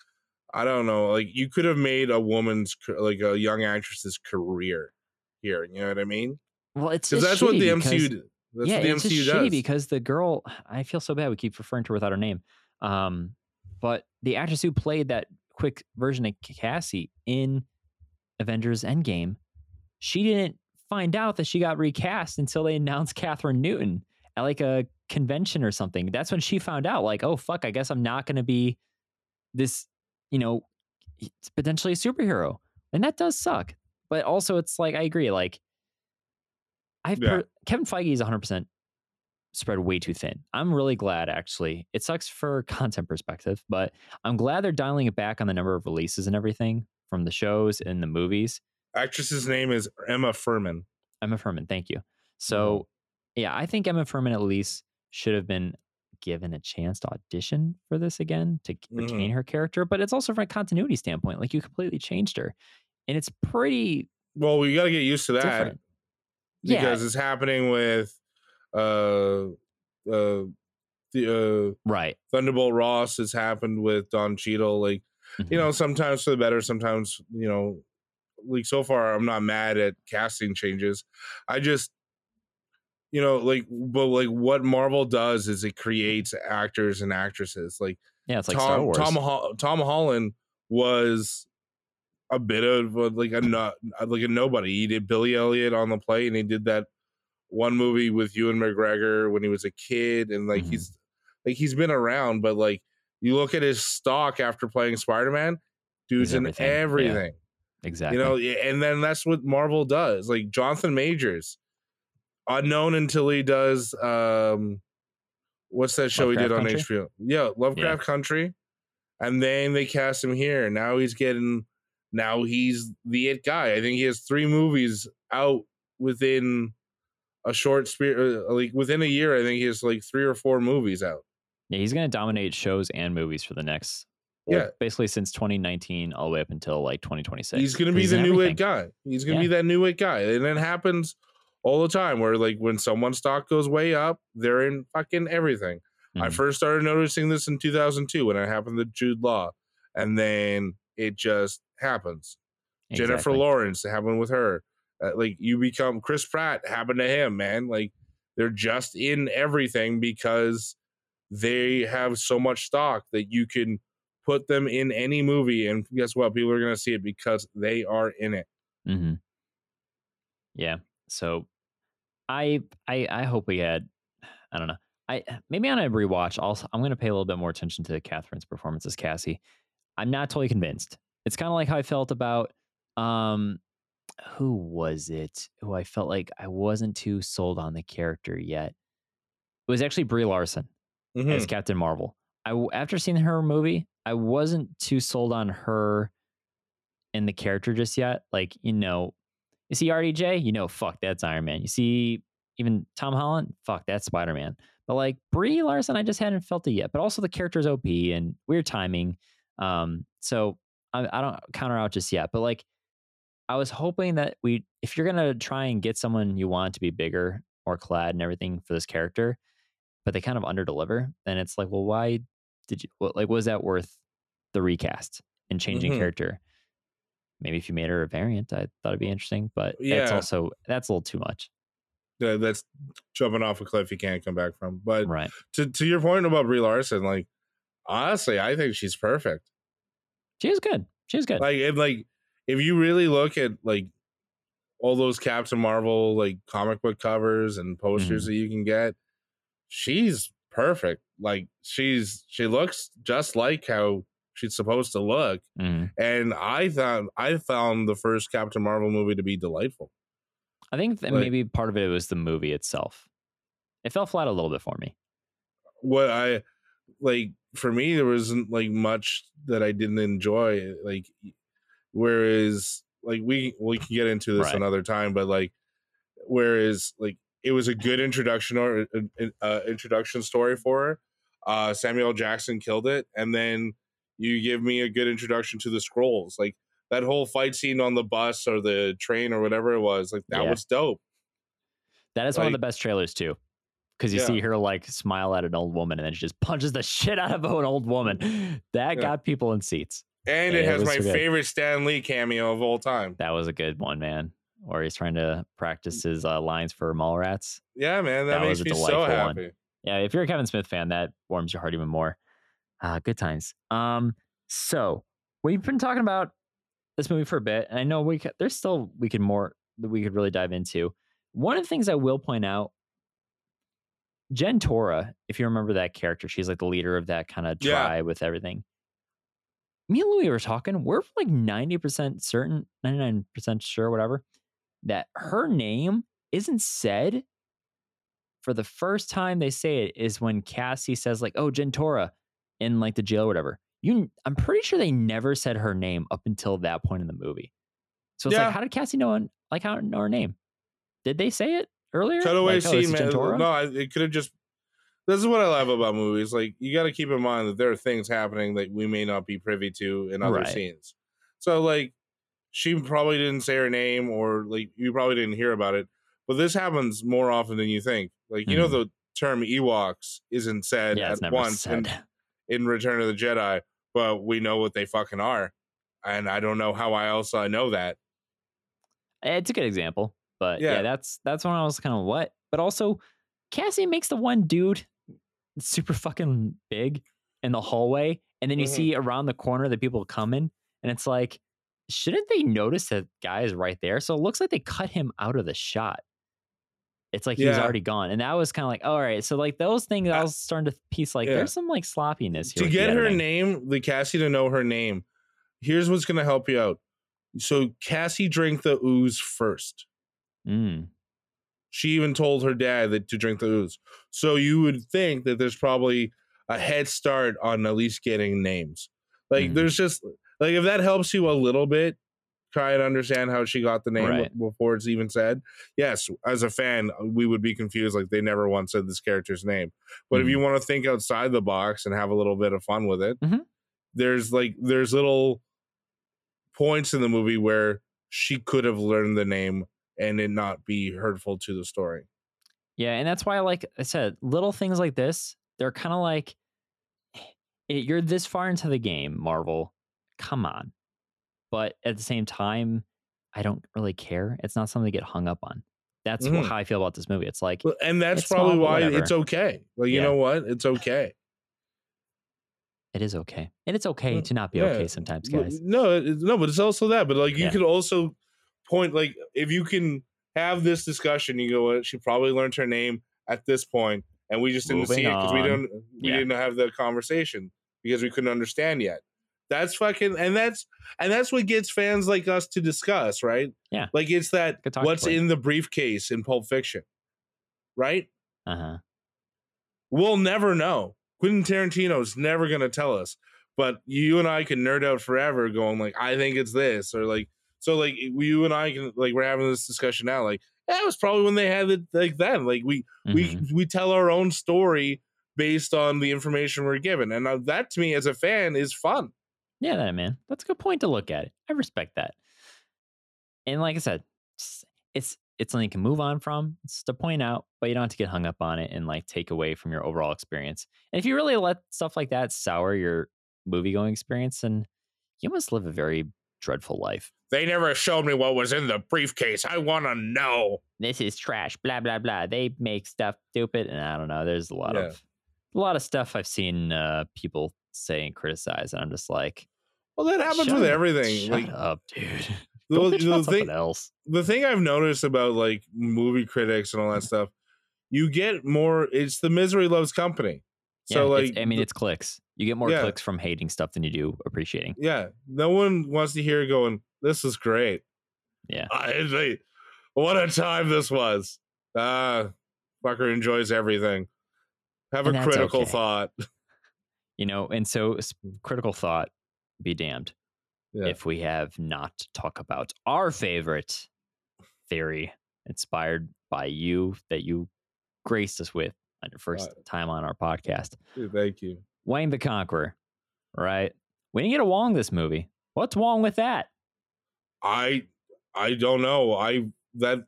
I don't know. Like you could have made a woman's like a young actress's career here. You know what I mean? Well, it's Because that's what the MCU. because- That's yeah, what the it's MCU just does. shitty because the girl. I feel so bad. We keep referring to her without her name. Um, but the actress who played that quick version of Cassie in Avengers Endgame, she didn't find out that she got recast until they announced Kathryn Newton at like a convention or something. That's when she found out. Like, oh fuck, I guess I'm not going to be this. You know, it's potentially a superhero, and that does suck. But also, it's like I agree. Like, I've Yeah. per- Kevin Feige is 100 percent spread way too thin. I'm really glad actually. It sucks for content perspective, but I'm glad they're dialing it back on the number of releases and everything from the shows and the movies. Actress's name is Emma Fuhrmann. Emma Fuhrmann, thank you. So, yeah, I think Emma Fuhrmann at least should have been given a chance to audition for this again to retain her character, but it's also from a continuity standpoint. Like you completely changed her. And it's pretty Well, we got to get used to that different. Yeah, because it's happening with uh uh the uh right. Thunderbolt Ross. It's happened with Don Cheadle. Like you Mhm. know, sometimes for the better, sometimes you know, like so far, I'm not mad at casting changes. I just, you know, like, but like what Marvel does is it creates actors and actresses. Like yeah, it's like Tom Star Wars. Tom Ho- Tom Holland was a bit of a, like a no, like a nobody. He did Billy Elliot on the play, and he did that one movie with Ewan McGregor when he was a kid, and like Mhm. he's like he's been around, but like you look at his stock after playing Spider Man, dude's in everything, yeah. exactly. You know, and then that's what Marvel does. Like Jonathan Majors, unknown until he does um what's that show he did on Lovecraft HBO? Yeah, Lovecraft Country. And then they cast him here. Now he's getting now he's the it guy. I think he has three movies out within a short spirit like within a year. I think he has like three or four movies out. Yeah, he's going to dominate shows and movies for the next, well, Yeah. basically since 2019 all the way up until like 2026. He's gonna be the new it guy. He's gonna Yeah. be that new it guy. And it happens all the time where like when someone's stock goes way up, they're in fucking everything. I Mhm. first started noticing this in 2002 when it happened to Jude Law, and then it just happens. Jennifer Lawrence it happened with her. Uh, like you become Chris Pratt happened to him, man. Like they're just in everything because they have so much stock that you can put them in any movie, and guess what? People are gonna see it because they are in it. hmm Yeah. So I I I hope we had I don't know. I maybe on a rewatch also I'm gonna pay a little bit more attention to Kathryn's performance as Cassie. I'm not totally convinced. It's kind of like how I felt about um who was it? Who I felt like I wasn't too sold on the character yet. It was actually Brie Larson. Mhm. as Captain Marvel. I after seeing her movie, I wasn't too sold on her and the character just yet. Like, you know, you see RDJ, you know, fuck, that's Iron Man. You see even Tom Holland, fuck, that's Spider Man. But like Brie Larson, I just hadn't felt it yet. But also the character's OP and weird timing. Um, so I, I don't counter out just yet. But like, I was hoping that we, if you're gonna try and get someone you want to be bigger or clad and everything for this character, but they kind of underdeliver, then it's like, well, why did you well, like was that worth the recast and changing Mhm. character? Maybe if you made her a variant, I thought it'd be interesting, but it's Yeah. also that's a little too much. Yeah, that's jumping off a cliff you can't come back from. But Right. to to your point about Brie Larson, like honestly, I think she's perfect. She is good. She is good. Like if like if you really look at like all those Captain Marvel like comic book covers and posters Mm-hmm. that you can get, she's perfect. Like she's she looks just like how she's supposed to look. Mhm. And I thought I found the first Captain Marvel movie to be delightful. I think that like- maybe part of it was the movie itself. It fell flat a little bit for me. what I like for me there wasn't like much that I didn't enjoy like whereas like we we can get into this Right. another time but like whereas like it was a good introduction or uh, uh, introduction story for her uh Samuel Jackson killed it and then you give me a good introduction to the Skrulls like that whole fight scene on the bus or the train or whatever it was like that Yeah. was dope That is one of the best trailers too. Because you Yeah. see her like smile at an old woman and then she just punches the shit out of an old woman. That Yeah. got people in seats. And Yeah, it it has was my so favorite Stan Lee cameo of all time. That was a good one, man. Where he's trying to practice his uh, lines for Mallrats. Yeah, man, that, That makes was a me so delightful one. happy. Yeah, if you're a Kevin Smith fan, that warms your heart even more. Uh, good times. Um, so we've been talking about this movie for a bit, and I know we could, there's still we could more that we could really dive into. One of the things I will point out, Jentorra, if you remember that character, she's like the leader of that kind of Yeah. tribe with everything. Me and Louie were talking. We're like ninety percent certain, ninety nine percent sure, whatever, that her name isn't said for the first time they say it is when Cassie says like, "Oh, Jentorra," in like the jail or whatever. You, I'm pretty sure they never said her name up until that point in the movie. So it's Yeah. like, how did Cassie know like how know her name? Did they say it earlier? Cutaway like, oh, scene. No, it could have just. This is what I love about movies. Like you got to keep in mind that there are things happening that we may not be privy to in other Right. scenes. So like, she probably didn't say her name, or like you probably didn't hear about it. But this happens more often than you think. Like you know, Mhm. the term Ewoks isn't said yeah, at once in, said. in Return of the Jedi, but we know what they fucking are, and I don't know how I else I know that. It's a good example, but yeah, Yeah. that's that's when I was kind of what. But also, Cassie makes the one dude super fucking big in the hallway, and then you Mhm. see around the corner the people coming, and it's like, shouldn't they notice that guy is right there? So it looks like they cut him out of the shot. It's like he's Yeah. already gone, and that was kind of like, all right. So like those things, I Uh, was starting to piece like yeah. there's some like sloppiness here to get her name, the Cassie to know her name. Here's what's gonna help you out. So Cassie drank the ooze first. Mm, She even told her dad that to drink the ooze. So you would think that there's probably a head start on at least getting names. Like Mhm. there's just like if that helps you a little bit, try and understand how she got the name Right. before it's even said. Yes, as a fan, we would be confused like they never once said this character's name. But if Mhm. you want to think outside the box and have a little bit of fun with it, Mhm. there's like there's little points in the movie where she could have learned the name and it not be hurtful to the story. Yeah, and that's why, like I said, little things like this, they're kind of like, you're this far into the game, Marvel. Come on. But at the same time, I don't really care. It's not something to get hung up on. That's Mhm. how I feel about this movie. It's like, Well, and that's It's small, probably why whatever. it's okay. Like you Yeah. know what? It's okay. it is okay. And it's okay to not be yeah. okay sometimes, guys. No, no, but it's also that. But like you Yeah. could also point like if you can have this discussion, you go, well, she probably learned her name at this point, and we just didn't see Moving it because we on. don't we didn't have the conversation because we couldn't understand yet. That's fucking and that's and that's what gets fans like us to discuss, right? Yeah. Like it's that what's in the briefcase in Pulp Fiction. Right? Uh huh. We'll never know. Quentin Tarantino's never gonna tell us. But you and I can nerd out forever, going like, I think it's this, or like, so like you and I can like we're having this discussion now. Like, that was probably when they had it like then. Like we we Mhm. we tell our own story based on the information we're given, and uh, that to me as a fan is fun. Yeah, that man. That's a good point to look at it. I respect that. And like I said, it's it's, something you can move on from. It's to point out, but you don't have to get hung up on it and like take away from your overall experience. And if you really let stuff like that sour your movie going experience, then you must live a very dreadful life. They never showed me what was in the briefcase. I want to know. This is trash. Blah blah blah. They make stuff stupid, and I don't know. There's a lot Yeah. of a lot of stuff I've seen uh, people say and criticize, and I'm just like, Well, that happens shut with up- everything. Shut like up, dude. the, the thing, else. the thing I've noticed about like movie critics and all that stuff, you get more. It's the misery loves company. So yeah, like, I mean, it's clicks. You get more Yeah. clicks from hating stuff than you do appreciating. yeah, no one wants to hear going. This is great. Yeah. I, like, what a time this was. Ah, fucker enjoys everything. Have And a critical okay. thought. You know, and so critical thought be damned Yeah. if we have not talk about our favorite theory inspired by you that you graced us with on your first Uh, time on our podcast. Dude, Thank you. Wong the Conqueror, right? We didn't get a Wong this movie. What's wrong with that? I I don't know. I that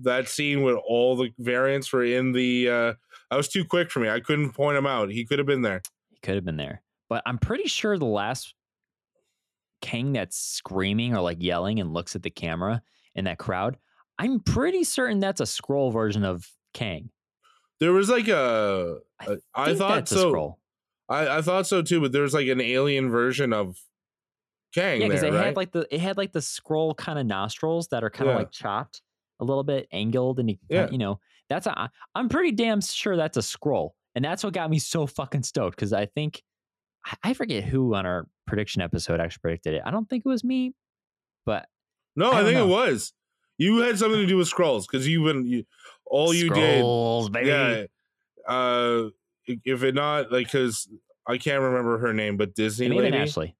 that scene with all the variants were in the uh I was too quick for me. I couldn't point him out. He could have been there. He could have been there. But I'm pretty sure the last Kang that's screaming or like yelling and looks at the camera in that crowd, I'm pretty certain that's a Skrull version of Kang. There was like a. a- I think thought so. Skrull. I, I thought so too, but there's like an alien version of Kang Yeah, because it right? had like the it had like the Skrull kind of nostrils that are kind of Yeah. like chopped a little bit, angled, and you, Yeah. you know that's a. I'm pretty damn sure that's a Skrull, and that's what got me so fucking stoked because I think I- forget who on our prediction episode actually predicted it. I don't think it was me, but no, I I, think know. it was. You had something to do with Skrulls because you've been you, all you Skrulls, did. baby. Yeah. Uh, if it not like because I can't remember her name, but Disney It may have been lady. Ashley.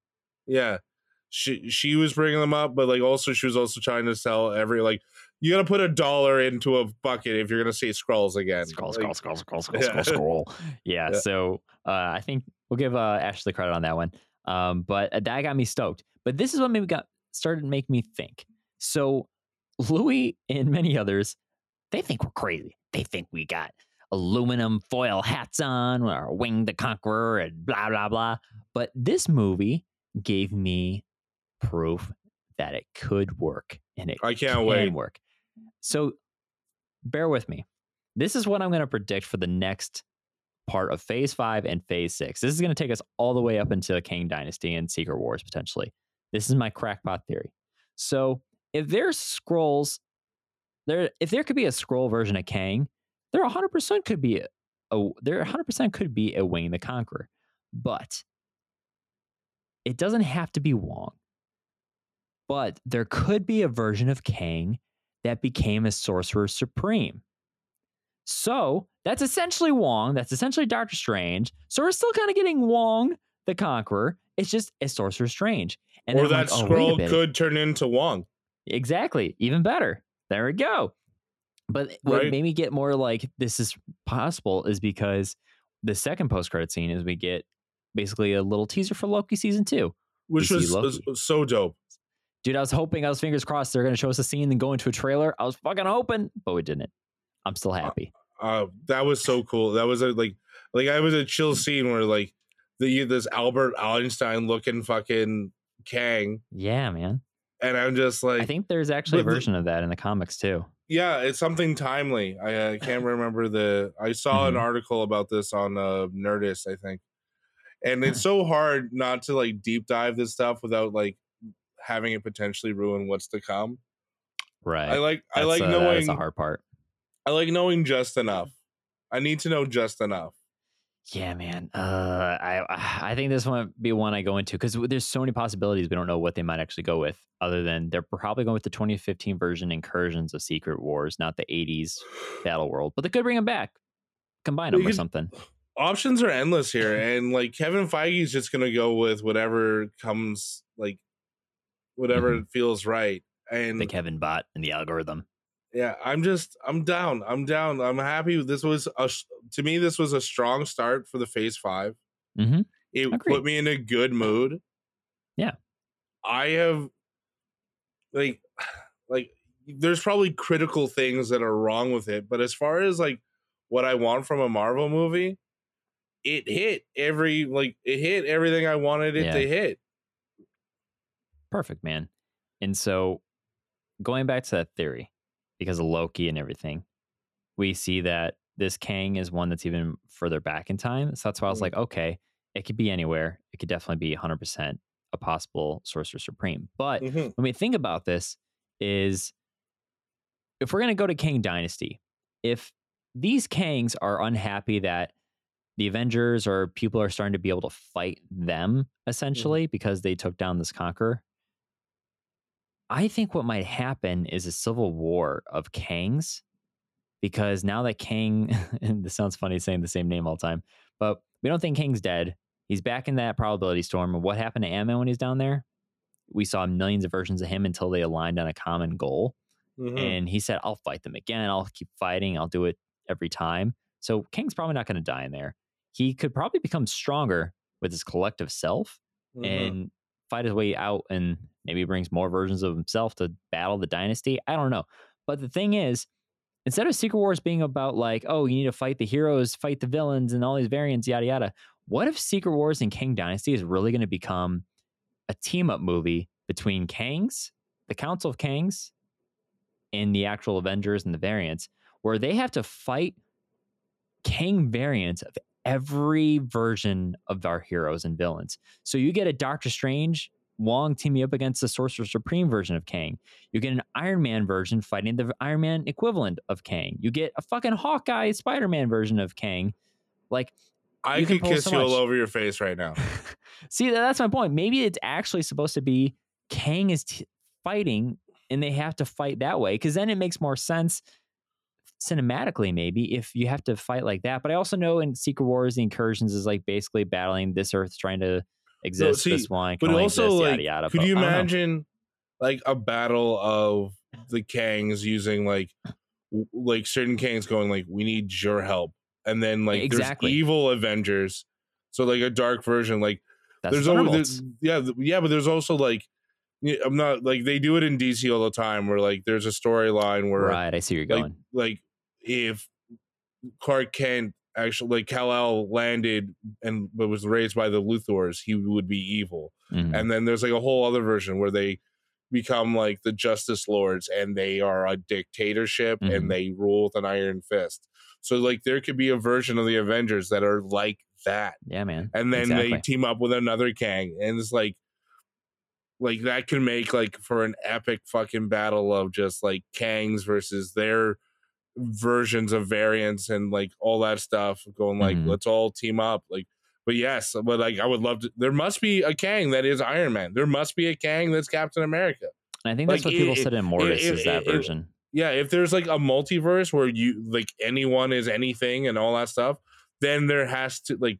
Yeah. She she was bringing them up, but like also she was also trying to sell every like you got to put a dollar into a bucket if you're gonna say Skrulls again. Skrull, Like, Skrull, Skrull, Skrull, Skrull, Yeah. Skrull. Yeah. Yeah. So uh, I think we'll give uh, Ashley credit on that one. Um, but uh, that got me stoked. But this is what maybe got started to make me think. So Luis and many others, they think we're crazy. They think we got aluminum foil hats on, or Wong the Conqueror, and blah blah blah. But this movie gave me proof that it could work, and it I can't can wait. work. So bear with me. This is what I'm going to predict for the next part of phase five and phase six. This is going to take us all the way up into the Kang Dynasty and Secret Wars potentially. This is my crackpot theory. So if there's Skrulls, there if there could be a Skrull version of Kang, there 100% could be a, a there 100% could be a Wong the Conqueror, but it doesn't have to be Wong. But there could be a version of Kang that became a Sorcerer Supreme. So that's essentially Wong. That's essentially Doctor Strange. So we're still kind of getting Wong the Conqueror. It's just a Sorcerer Strange. And or that like, oh, Skrull minute. could turn into Wong. Exactly. Even better. There we go. But what Right. made me get more like this is possible is because the second post credit scene is we get basically a little teaser for Loki season two. Which was, was so dope. Dude, I was hoping, I was fingers crossed they're going to show us a scene and go into a trailer. I was fucking hoping, but we didn't. I'm still happy. Uh, that was so cool. That was a like like I was a chill scene where like the this Albert Einstein looking fucking Kang, Yeah, man. and I'm just like, I think there's actually a but the- version of that in the comics too. yeah, it's something timely. I uh, can't remember the. I saw an Mhm. article about this on uh, Nerdist, I think, and it's so hard not to like deep dive this stuff without like having it potentially ruin what's to come. Right. I like I That's, like uh, That's knowing the hard part. I like knowing just enough. I need to know just enough. Yeah, man. Uh, I I think this might be one I go into because there's so many possibilities. We don't know what they might actually go with, other than they're probably going with the 2015 version incursions of Secret Wars, not the 80s Battle World. But they could bring them back, combine them you or could- something. Options are endless here, and like Kevin Feige's just gonna go with whatever comes, like whatever feels right. And The Kevin bot and the algorithm. yeah, I'm just I'm down. I'm down. I'm happy. This was a to me this was a strong start for the Phase Five. Mm-hmm. It Agreed. put me in a good mood. Yeah. I have like like there's probably critical things that are wrong with it, but as far as like what I want from a Marvel movie, it hit every like it hit everything I wanted it Yeah. to hit. Perfect, man. And so, going back to that theory, because of Loki and everything, we see that this Kang is one that's even further back in time. So that's why I was Mm. like, okay, it could be anywhere. It could definitely be 100% a possible Sorcerer Supreme. But Mhm. when we think about this, is if we're going to go to Kang Dynasty, if these Kangs are unhappy that the Avengers or people are starting to be able to fight them essentially because they took down this conqueror, I think what might happen is a civil war of Kangs because now that Kang, and this sounds funny saying the same name all the time, but we don't think Kang's dead. He's back in that probability storm. And what happened to Ant-Man when he's down there? We saw millions of versions of him until they aligned on a common goal. Mhm. And he said, I'll fight them again. I'll keep fighting. I'll do it every time. So Kang's probably not going to die in there. He could probably become stronger with his collective self Mhm. and fight his way out and maybe brings more versions of himself to battle the dynasty. I don't know. But the thing is, instead of Secret Wars being about like, oh, you need to fight the heroes, fight the villains, and all these variants, yada yada, what if Secret Wars and Kang Dynasty is really going to become a team up movie between Kangs, the Council of Kangs, and the actual Avengers and the variants, where they have to fight Kang variants of every version of our heroes and villains. So you get a Doctor Strange Wong teaming up against the Sorcerer Supreme version of Kang. You get an Iron Man version fighting the Iron Man equivalent of Kang. You get a fucking Hawkeye Spider Man version of Kang. Like, I could kiss so you all over your face right now. see, that's my point. Maybe it's actually supposed to be Kang is t- fighting and they have to fight that way because then it makes more sense cinematically, maybe if you have to fight like that. But I also know in Secret Wars, the incursions is like basically battling this Earth trying to exist. see, this one, But also, exist, like, yada yada. could But you I don't know. imagine like a battle of the Kangs using like like certain Kangs going like, "We need your help," and then like Exactly. there's evil Avengers, so like a dark version. Like That's there's always there's, yeah yeah, but there's also like I'm not like they do it in DC all the time where like there's a storyline where right. I see where you're like going. like if Clark Kent actually like Kal El landed and but was raised by the Luthors, he would be evil. Mhm. And then there's like a whole other version where they become like the Justice Lords and they are a dictatorship Mhm. and they rule with an iron fist. So like there could be a version of the Avengers that are like that. yeah, man. And then they team up with another Kang. And it's like like that can make like for an epic fucking battle of just like Kangs versus their versions of variants and like all that stuff going like Mhm. let's all team up like but yes but like i would love to there must be a kang that is iron man there must be a kang that's captain america And I think that's like, what people it- said in Mortis it- is that it- it- version. yeah if there's like a multiverse where you like anyone is anything and all that stuff then there has to like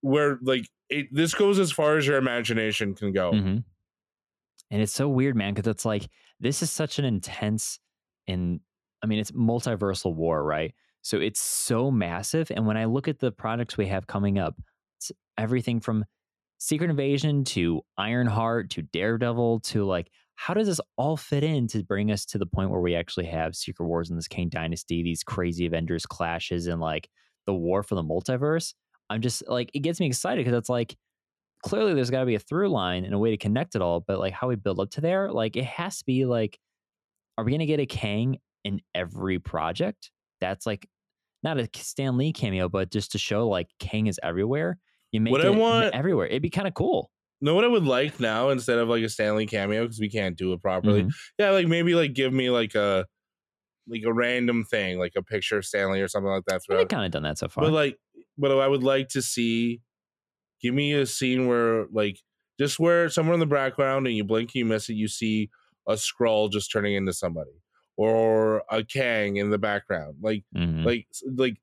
where like it, this goes as far as your imagination can go Mhm. And it's so weird, man, because it's like this is such an intense and I mean it's multiversal war, right? So it's so massive. And when I look at the products we have coming up, it's everything from Secret Invasion to Ironheart to Daredevil to like how does this all fit in to bring us to the point where we actually have Secret Wars in this Kang Dynasty, these crazy Avengers clashes, and like the war for the multiverse? I'm just like, it gets me excited because it's like, clearly there's got to be a through line and a way to connect it all, but like how we build up to there, like it has to be like, are we going to get a Kang in every project? That's like not a Stan Lee cameo, but just to show like Kang is everywhere. You make What it I want- everywhere. It'd be kind of cool. know what i would like now instead of like a Stan Lee cameo because we can't do it properly Mhm. yeah like maybe like give me like a like a random thing like a picture of Stan Lee or something like that. They've kind of done that so far. but like but i would like to see give me a scene where like just where somewhere in the background and you blink you miss it you see a Skrull just turning into somebody or a kang in the background like Mhm. like like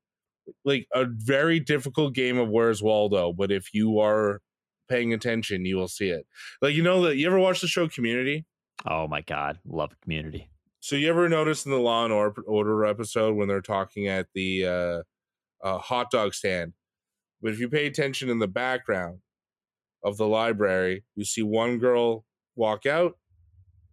like a very difficult game of where's waldo but if you are paying attention you will see it like you know that you ever watch the show community oh my God. Love community. so you ever notice in the Law and Or- Order episode when they're talking at the uh, uh, hot dog stand? But if you pay attention in the background of the library, you see one girl walk out,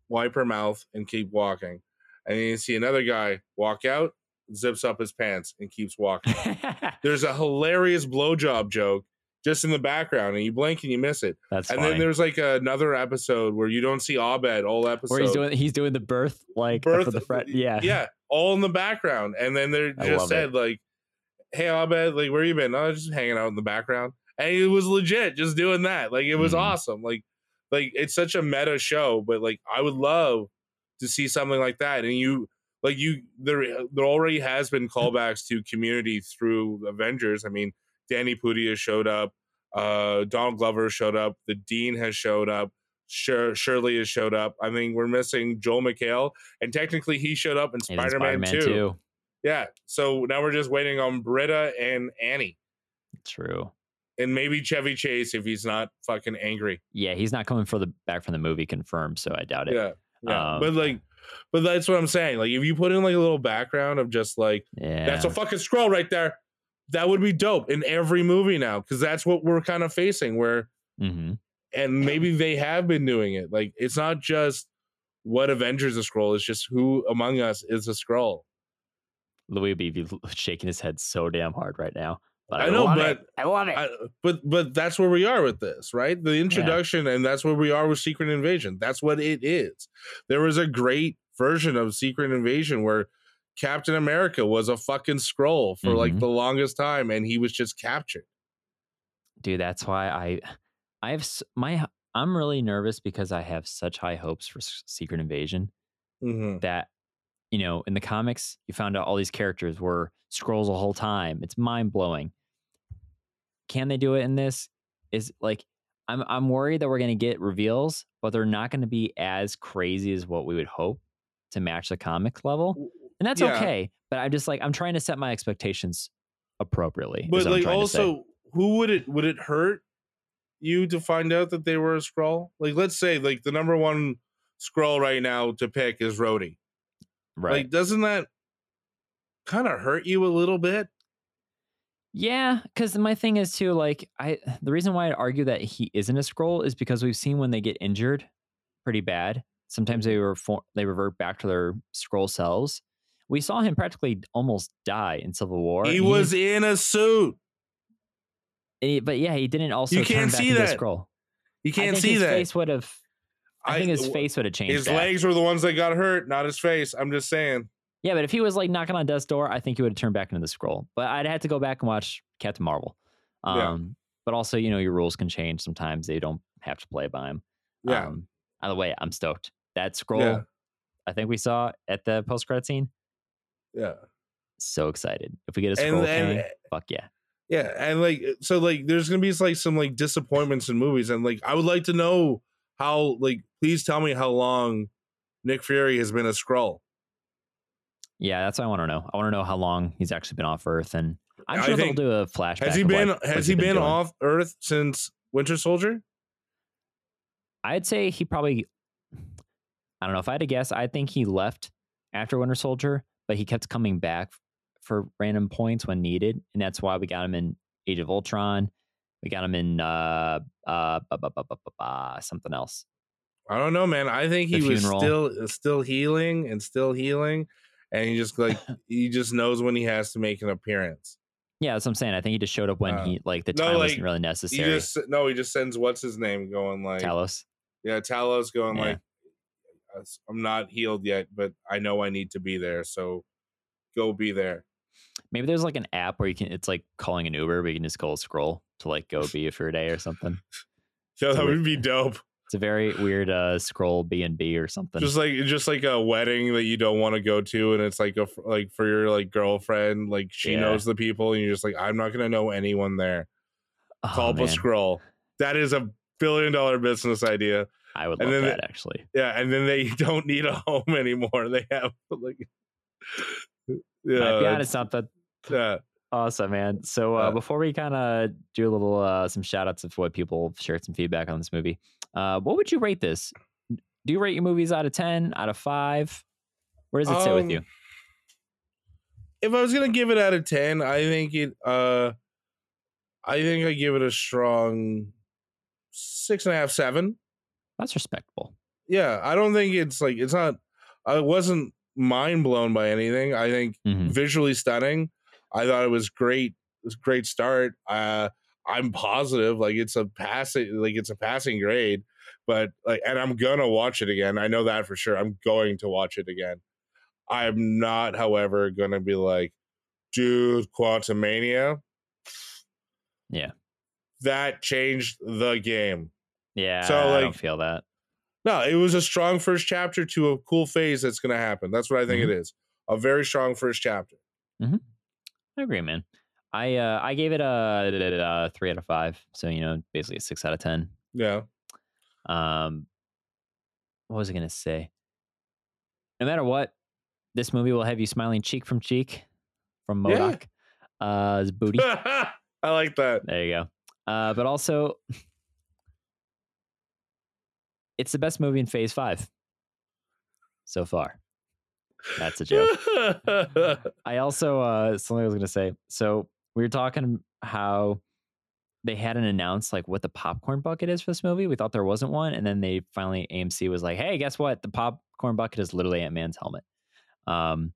wipe her mouth, and keep walking, and then you see another guy walk out, zips up his pants, and keeps walking. There's a hilarious blowjob joke just in the background, and you blink and you miss it. That's and funny. then there's like another episode where you don't see Abed all episode. Where he's doing he's doing the birth like Birth- for the front. Yeah. yeah, all in the background. And then they just said like, "Hey, Abed, like where you been? I was just hanging out in the background." And it was legit, just doing that. Like it was Mhm. awesome. Like, like it's such a meta show, but like I would love to see something like that. And you, like you, there there already has been callbacks to Community through Avengers. I mean, Danny Pudi has showed up. Uh, Donald Glover showed up. The Dean has showed up. Shir- Shirley has showed up. I mean, we're missing Joel McHale, and technically he showed up in Spider Man Spider-Man 2. 2. Yeah. So now we're just waiting on Britta and Annie, True. and maybe Chevy Chase if he's not fucking angry. Yeah, he's not coming for the back from the movie confirmed, so I doubt it. Yeah. Yeah. Um, but like, but that's what I'm saying. Like, if you put in like a little background of just like, Yeah. that's a fucking Skrull right there, that would be dope in every movie now because that's what we're kind of facing. Where hmm and maybe they have been doing it. Like, it's not just what Avengers a Skrull. It's just who among us is a Skrull. Luis be shaking his head so damn hard right now. But I, I know, but it. I love it. I, but but that's where we are with this, right? The introduction, and that's where we are with Secret Invasion. That's what it is. There was a great version of Secret Invasion where Captain America was a fucking Skrull for like Mhm. the longest time, and he was just captured. dude that's why i i have my i'm really nervous because i have such high hopes for secret invasion hmm that you know in the comics you found out all these characters were Skrulls the whole time it's mind-blowing can they do it in this is like i'm i'm worried that we're going to get reveals but they're not going to be as crazy as what we would hope to match the comic level and that's Yeah. okay but i'm just like i'm trying to set my expectations appropriately But like, trying to say. also, who would it would it hurt you to find out that they were a Skrull? Like, let's say like the number one Skrull right now to pick is Rhodey. right Like, doesn't that kind of hurt you a little bit? Yeah, because my thing is too, like I the reason why I argue that he isn't a Skrull is because we've seen when they get injured pretty bad. Sometimes they mm-hmm. reform, they revert back to their Skrull selves. We saw him practically almost die in Civil War. He and was in a suit. he- but yeah, he didn't also You can't see that. Skrull. You can't see his that. face would have. I, think his face would have changed. His back. legs were the ones that got hurt, not his face. I'm just saying. Yeah, but if he was like knocking on death's door, I think he would have turned back into the Skrull. But I'd have to go back and watch Captain Marvel. Um, Yeah. But also, you know, your rules can change sometimes. They don't have to play by them. Yeah. Um, either way, I'm stoked. That Skrull, Yeah. I think we saw at the post credit scene. Yeah. So excited. If we get a Skrull, and- Kang, fuck yeah. Yeah, and like so like there's gonna be like some like disappointments in movies, and like I would like to know how like please tell me how long Nick Fury has been a Skrull. Yeah, that's what I want to know. I want to know how long he's actually been off Earth, and I'm I sure they'll do a flashback. Has he been like, has he been doing. off Earth since Winter Soldier? I'd say he probably. I don't know if I had to guess. I think he left after Winter Soldier, but he kept coming back for random points when needed, and that's why we got him in Age of Ultron. We got him in uh uh bu- bu- bu- something else. I don't know, man. I think he was still still healing and still healing, and he just like he just knows when he has to make an appearance. Yeah, that's what I'm saying. I think he just showed up when Uh, he like the no, time like, wasn't really He necessary. just no, he just sends what's his name going like Talos. yeah, Talos going Yeah. like I'm not healed yet, but I know I need to be there, so go be there. Maybe there's like an app where you can. It's like calling an Uber, but you can just call a Skrull to like go be for a day or something. Yeah, that would be dope. It's a very weird uh Skrull B and B or something. Just like just like a wedding that you don't want to go to, and it's like a like for your like girlfriend, like she Yeah. knows the people, and you're just like, I'm not gonna know anyone there. Oh, Call up a Skrull. That is a billion dollar business idea. I would and love then that the- actually. Yeah, and then they don't need a home anymore. They have like Might be yeah, onto something. yeah. Awesome, man. So uh, Uh, before we kind of do a little uh, some shout outs of what people shared some feedback on this movie, uh, what would you rate this? Do you rate your movies out of 10, out of 5? Where does it sit with Um, you? If I was gonna give it out of ten, I think it. uh I think I give it a strong six and a half, seven. That's respectable. yeah i don't think it's like it's not i wasn't mind blown by anything i think Mhm. visually stunning i thought it was great it was a great start uh i'm positive like it's a passing like it's a passing grade but like and i'm gonna watch it again i know that for sure i'm going to watch it again i'm not however gonna be like dude Quantumania Yeah. that changed the game Yeah, So, I don't like, feel that. No, it was a strong first chapter to a cool phase that's to happen. That's what I think it mm-hmm. is. A very strong first chapter. Mm-hmm. I agree, man. I uh, I gave it a, a three out of five. So you know, basically a six out of ten. Yeah. Um, what was I gonna say? No matter what, this movie will have you smiling cheek from cheek from Yeah. MODOK. Uh, his booty. I like that. there you go. Uh, but also, it's the best movie in Phase Five so far. That's a joke. I also uh something I was gonna say. So we were talking how they hadn't announced like what the popcorn bucket is for this movie. We thought there wasn't one, and then they finally AMC was like, "Hey, guess what? The popcorn bucket is literally Ant Man's helmet." Um,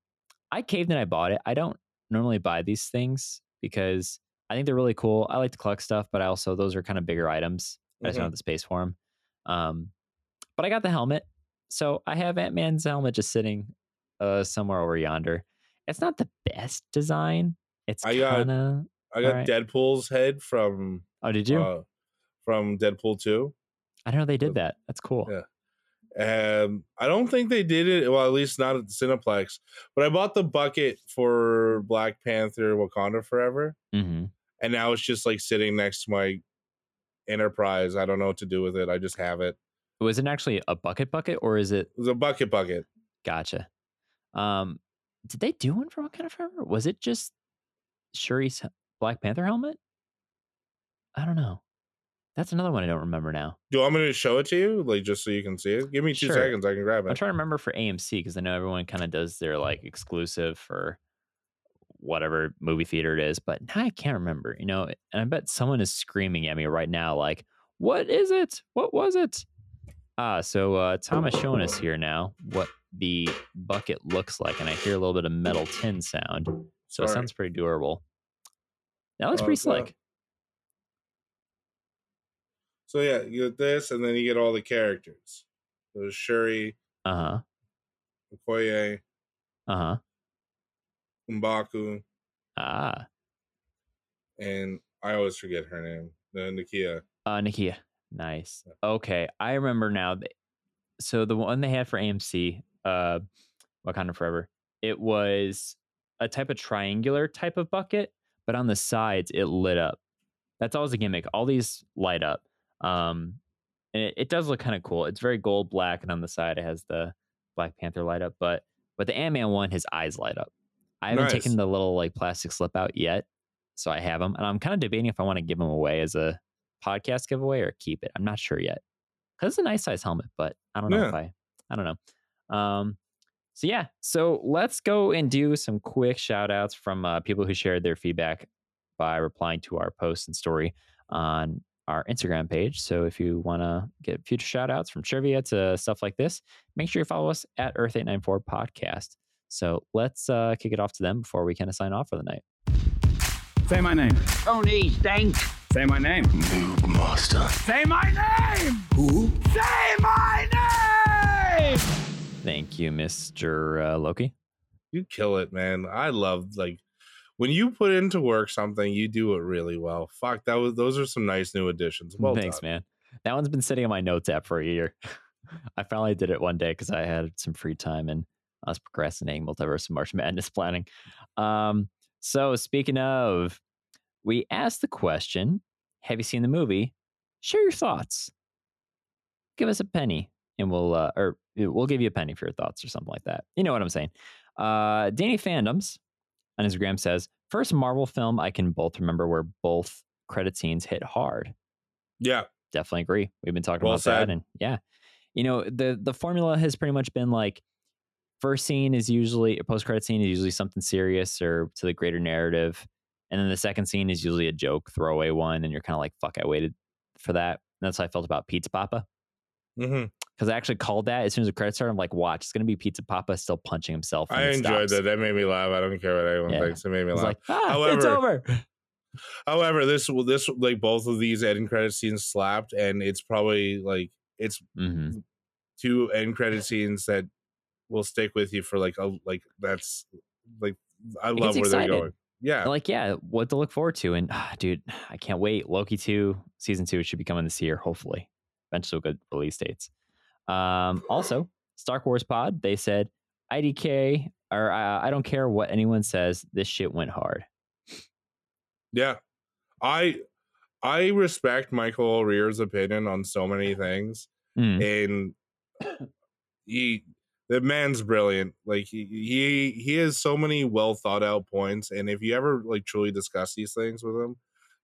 I caved and I bought it. I don't normally buy these things because I think they're really cool. I like to collect stuff, but I also those are kind of bigger items. I just don't have the space for them. Um, but I got the helmet, so I have Ant Man's helmet just sitting uh somewhere over yonder. It's not the best design. It's I got-. I got Alright. Deadpool's head from Oh, did you? uh, from Deadpool 2. I don't know they did that. That's cool. Yeah. Um, I don't think they did it. Well, at least not at the Cineplex. But I bought the bucket for Black Panther: Wakanda Forever, hmm and now it's just like sitting next to my Enterprise. I don't know what to do with it. I just have it. Was it actually a bucket bucket or is it? It was a bucket bucket. Gotcha. Um, did they do one for Wakanda Forever? Was it just Shuri's Black Panther helmet? I don't know. That's another one I don't remember now. Do you want me to show it to you, like just so you can see it? Give me two Sure. seconds. I can grab it. I'm trying to remember for AMC because I know everyone kind of does their like exclusive for whatever movie theater it is, but now I can't remember, you know. And I bet someone is screaming at me right now, like, "What is it? What was it?" Ah, so uh, Tom is showing us here now what the bucket looks like, and I hear a little bit of metal tin sound, so it sounds pretty durable. That looks Oh, pretty slick. So yeah, you get this, and then you get all the characters. There's Shuri, Uh huh. Okoye, Uh huh. Mbaku, Ah. and I always forget her name. The Nakia. Uh, Nakia. Nice. Okay, I remember now. th- So the one they had for AMC, uh, Wakanda Forever, it was a type of triangular type of bucket, but on the sides it lit up. That's always a gimmick. All these light up. Um, and it, it does look kind of cool. It's very gold black, and on the side it has the Black Panther light up. But but the Ant Man one, his eyes light up. I haven't Nice. taken the little like plastic slip out yet, so I have them, and I'm kind of debating if I want to give them away as a podcast giveaway or keep it. I'm not sure yet because it's a nice size helmet, but I don't know Yeah. if I, I don't know. Um, so yeah, so let's go and do some quick shout outs from uh, people who shared their feedback by replying to our post and story on our Instagram page. So if you want to get future shout outs from trivia to stuff like this, make sure you follow us at Earth894 Podcast. So let's uh, kick it off to them before we kind of sign off for the night. Say my name. Tony Stank. Say my name. Say my name. Who? Say my name. Thank you, Mr. Uh, Loki. You kill it, man. I love like when you put into work something, you do it really well. Fuck, that was those are some nice new additions. Well Thanks, done. man. That one's been sitting on my notes app for a year. I finally did it one day because I had some free time and I was procrastinating multiverse and March Madness planning. Um, so speaking of, we asked the question: Have you seen the movie? Share your thoughts. Give us a penny, and we'll uh, or we'll give you a penny for your thoughts or something like that. You know what I'm saying? Uh, Danny Fandoms on Instagram says, first Marvel film I can both remember where both credit scenes hit hard Yeah, definitely agree. We've been talking Well about said. that, and yeah, you know the the formula has pretty much been like first scene is usually a post credit scene is usually something serious or to the greater narrative, and then the second scene is usually a joke throwaway one, and you're kind of like, "Fuck, I waited for that." And that's how I felt about Pizza Papa hmm because I actually called that as soon as the credits started. I'm like, "Watch, it's gonna be Pizza Papa still punching himself." I enjoyed stops. that. That made me laugh. I don't care what anyone Yeah. thinks. It made me It's laugh. like, ah, it's However- over. However, this this like both of these end credit scenes slapped, and it's probably like it's hmm two end credit scenes that will stick with you for like a like that's like I It love where they're excited. going. Yeah, like yeah what to look forward to and ah, dude i can't wait loki 2 season 2 should be coming this year hopefully eventually get release dates um also star wars pod they said idk or uh, i don't care what anyone says this shit went hard yeah. I I respect Michael O'Rear's opinion on so many things, Mm, and he the man's brilliant. Like he he he has so many well thought out points, and if you ever like truly discuss these things with him,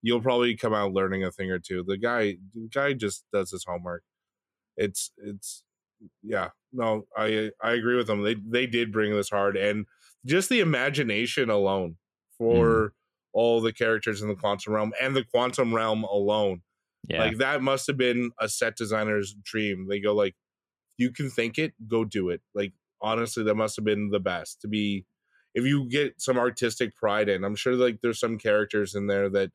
you'll probably come out learning a thing or two. The guy the guy just does his homework. It's it's yeah no I I agree with them. They they did bring this hard, and just the imagination alone mm-hmm. for all the characters in the quantum realm and the quantum realm alone yeah like that must have been a set designer's dream. They go like, you can think it, go do it. Like honestly, that must have been the best to be. If you get some artistic pride in, I'm sure like there's some characters in there that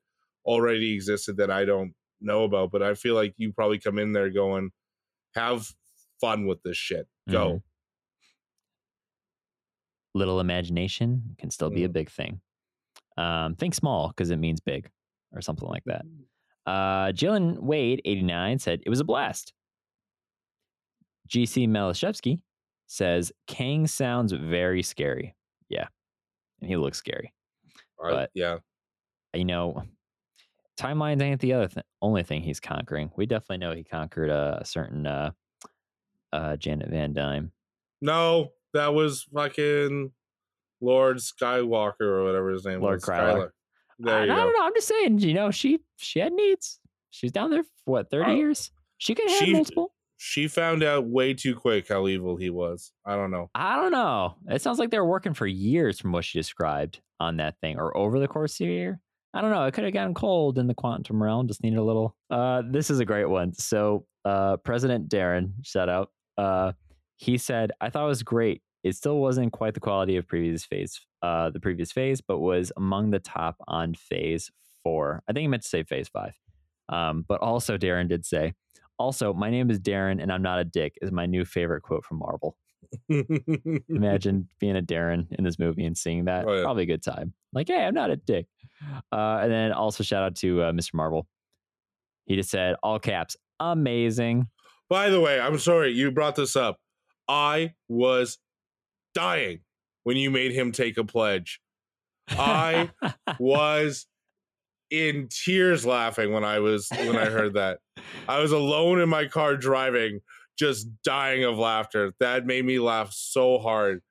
already existed that I don't know about. But I feel like you probably come in there going, have fun with this shit. Go. Mhm. Little imagination can still be a Mm. big thing. Um, think small because it means big or something like that. Uh, Jalen Wade, 89, said it was a blast. GC Malashevsky says Kang sounds very scary. Yeah. And he looks scary. But- yeah. You know, timelines ain't the other th- only thing he's conquering. We definitely know he conquered a, certain uh, uh, Janet Van Dyne. No, that was fucking Lord Skywalker or whatever his name Lord was. Skylar. There I, you I go. don't know. I'm just saying, you know, she she had needs. She's down there for what, 30 Uh, years? She could have she- multiple. She found out way too quick how evil he was. I don't know. I don't know. It sounds like they were working for years from what she described on that thing or over the course of a year. I don't know. It could have gotten cold in the quantum realm. Just needed a little. Uh, this is a great one. So, uh, President Darren, shout out. Uh, he said, "I thought it was great. It still wasn't quite the quality of previous phase, uh, the previous phase, but was among the top on phase four. I think he meant to say phase five. Um, but also, Darren did say, also, my name is Darren and I'm not a dick is my new favorite quote from Marvel. Imagine being a Darren in this movie and seeing that. Oh, yeah. Probably a good time. Like, hey, I'm not a dick. Uh, and then also shout out to uh, Mr. Marvel. He just said, all caps, amazing. By the way, I'm sorry you brought this up. I was dying when you made him take a pledge. I was in tears laughing when I was when I heard that. I was alone in my car driving, just dying of laughter. That made me laugh so hard.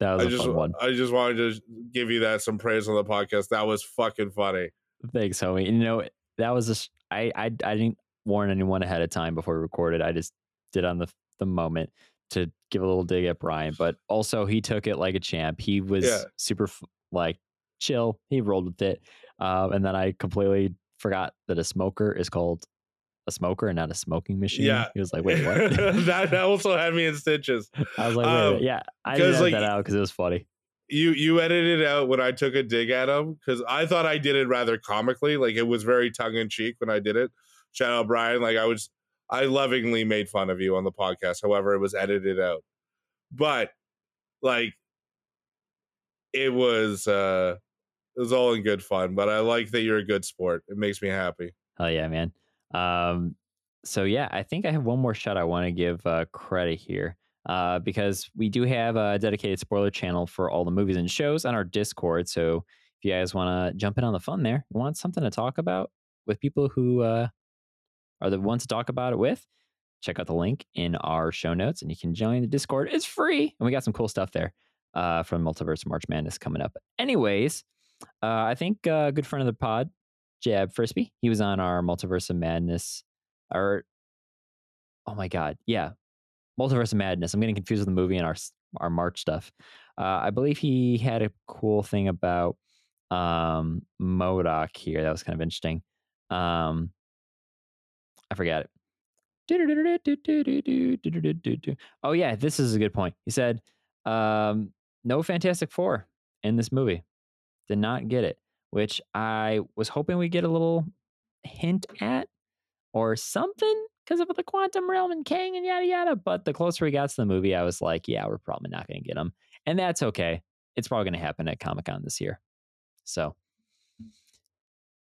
That was I a just fun one. I just wanted to give you that some praise on the podcast. That was fucking funny. Thanks, homie. You know, that was a, sh- I, I, I didn't warn anyone ahead of time before we recorded. I just did on the, the moment to give a little dig at Brian, but also he took it like a champ. He was Yeah. super f- like chill. He rolled with it. Um, and then I completely forgot that a smoker is called a smoker and not a smoking machine. Yeah. He was like, wait, what? that, that also had me in stitches. I was like, wait, a minute. Um, yeah, I did like, that out because it was funny. you you edited out when I took a dig at him because I thought I did it rather comically. Like it was very tongue in cheek when I did it. Shout out Brian. Like I was, I lovingly made fun of you on the podcast. However, it was edited out. But like, it was uh it was all in good fun. But I like that you're a good sport. It makes me happy. Hell yeah, man. Um, so yeah, I think I have one more shot I want to give uh, credit here. Uh, because we do have a dedicated spoiler channel for all the movies and shows on our Discord. So if you guys want to jump in on the fun there, want something to talk about with people who uh, are the ones to talk about it with, check out the link in our show notes and you can join the Discord. It's free. And we got some cool stuff there uh, from Multiverse March Madness coming up. Anyways, uh, I think uh, a good friend of the pod, Jab Frisbee, he was on our Multiverse of Madness. Or, oh my God. Yeah. Multiverse of Madness. I'm getting confused with the movie and our, our March stuff. Uh, I believe he had a cool thing about um, MODOK here. That was kind of interesting. Um, I forgot it. Oh yeah, this is a good point. He said, um, "No Fantastic Four in this movie. Did not get it, which I was hoping we get a little hint at or something because of the quantum realm and Kang and yada yada. But the closer we got to the movie, I was like, yeah, we're probably not going to get them, and that's okay. It's probably going to happen at Comic Con this year. So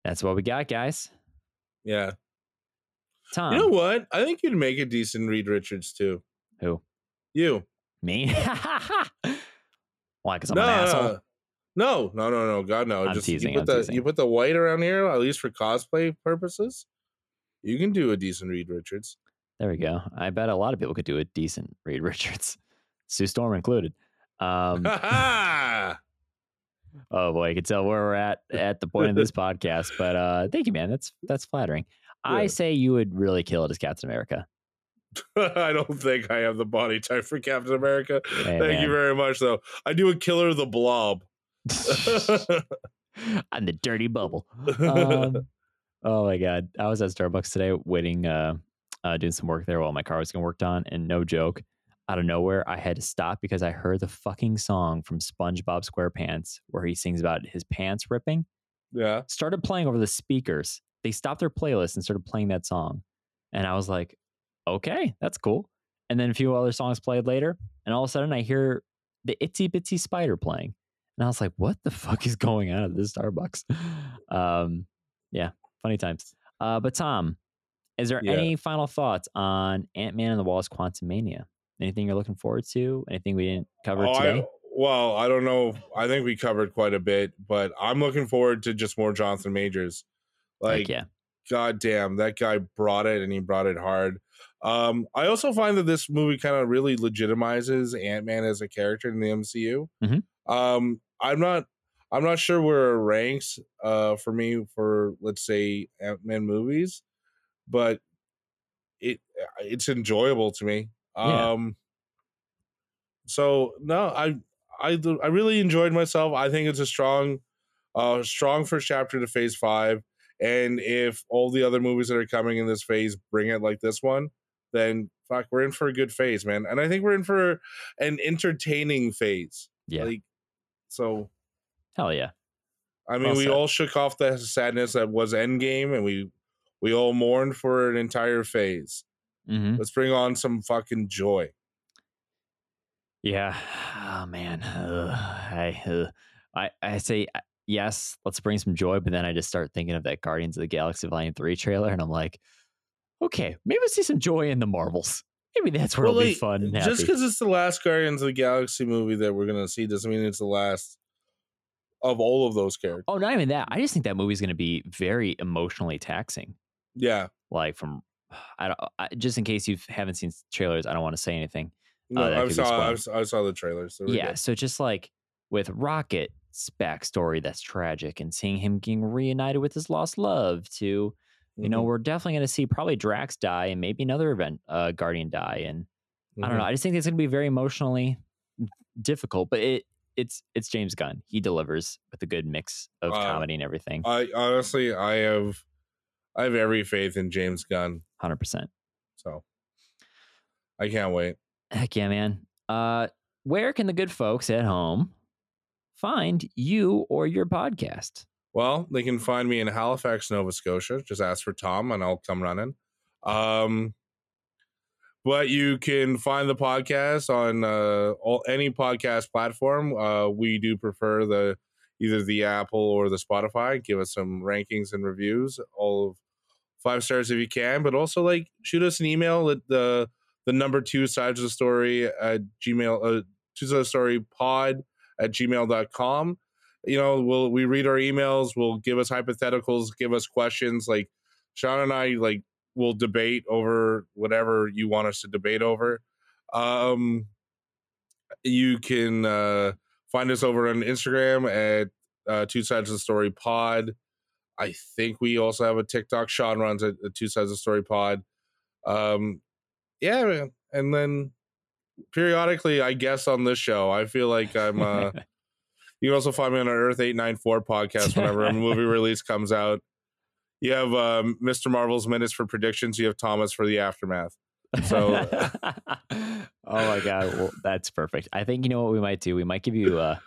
that's what we got, guys. Yeah. Tom, you know what? I think you'd make a decent Reed Richards too. who You. me? Why? Because I'm no, an asshole. No, no, no, no, God, no. I'm Just teasing, you put I'm the teasing. you put the white around here, at least for cosplay purposes. You can do a decent Reed Richards. There we go. I bet a lot of people could do a decent Reed Richards, Sue Storm included. Um, oh boy, you can tell where we're at at the point of this podcast. But uh, thank you, man. That's that's flattering. I say you would really kill it as Captain America. I don't think I have the body type for Captain America. Hey, Thank you very much, though. I do a killer of the blob. I'm the dirty bubble. Um, oh my god, I was at Starbucks today waiting, uh, uh, doing some work there while my car was getting worked on, and no joke, out of nowhere, I had to stop because I heard the fucking song from SpongeBob SquarePants where he sings about his pants ripping. Yeah. started playing over the speakers. They stopped their playlist and started playing that song. And I was like, okay, that's cool. And then a few other songs played later. And all of a sudden I hear the Itsy Bitsy Spider playing. And I was like, what the fuck is going on at this Starbucks? Um, yeah, funny times. Uh, but Tom, is there Yeah. any final thoughts on Ant Man and the Wasp Quantumania? Anything you're looking forward to? Anything we didn't cover Oh, today? I, well, I don't know. I think we covered quite a bit, but I'm looking forward to just more Jonathan Majors. Heck Like, yeah. god damn, that guy brought it and he brought it hard. Um, I also find that this movie kind of really legitimizes Ant Man as a character in the MCU. Mhm. Um, I'm not, I'm not sure where it ranks uh, for me for let's say Ant Man movies, but it it's enjoyable to me. Yeah. Um, so no, I I I really enjoyed myself. I think it's a strong, uh, strong first chapter to Phase Five. And if all the other movies that are coming in this phase bring it like this one, then fuck, we're in for a good phase, man. And I think we're in for an entertaining phase. Yeah. Like, so Hell yeah. I mean, Well we all shook off the sadness that was Endgame, and we we all mourned for an entire phase. hmm Let's bring on some fucking joy. Yeah. Oh man. Ugh. I, ugh. I I say uh, yes. Let's bring some joy, but then I just start thinking of that Guardians of the Galaxy Volume Three trailer, and I'm like, okay, maybe let's see some joy in the Marvels. Maybe that's where Well, it'll be fun. And Just because it's the last Guardians of the Galaxy movie that we're gonna see doesn't mean it's the last of all of those characters. Oh, not even that. I just think that movie's going to be very emotionally taxing. Yeah. Like from, I don't. Uh, I, just in case you haven't seen trailers, I don't want to say anything. Uh, no, that I saw I, saw I saw the trailers. so yeah good. so just like with rocket's backstory that's tragic and seeing him getting reunited with his lost love to you know Mhm, we're definitely going to see probably drax die and maybe another event uh guardian die and i don't know mhm. i just think it's going to be very emotionally difficult but it it's it's james gunn. He delivers with a good mix of Uh, comedy and everything. I honestly, I have, I have every faith in James Gunn. 100% So I can't wait. heck yeah man. Uh where can the good folks at home find you or your podcast Well, they can find me in Halifax, Nova Scotia. Just ask for Tom, and I'll come running. Um, but you can find the podcast on uh, all, any podcast platform. Uh, we do prefer the either the Apple or the Spotify. Give us some rankings and reviews. All of five stars if you can, but also like shoot us an email at the the number two sides of the story at Gmail. Uh, two sides of the story pod at gmail.com you know, we'll we read our emails, we'll give us hypotheticals, give us questions. Like Sean and I like will debate over whatever you want us to debate over. Um you can uh find us over on Instagram at uh two sides of the story pod. I think we also have a TikTok. Sean runs a, a two sides of the story pod. Um yeah, man. And then periodically I guess on this show. I feel like I'm uh you can also find me on our Earth 894 podcast whenever a movie release comes out. You have um, Mr. Marvel's Minutes for predictions. You have Thomas for the aftermath. So- oh my god, well, that's perfect. I think you know what we might do. We might give you uh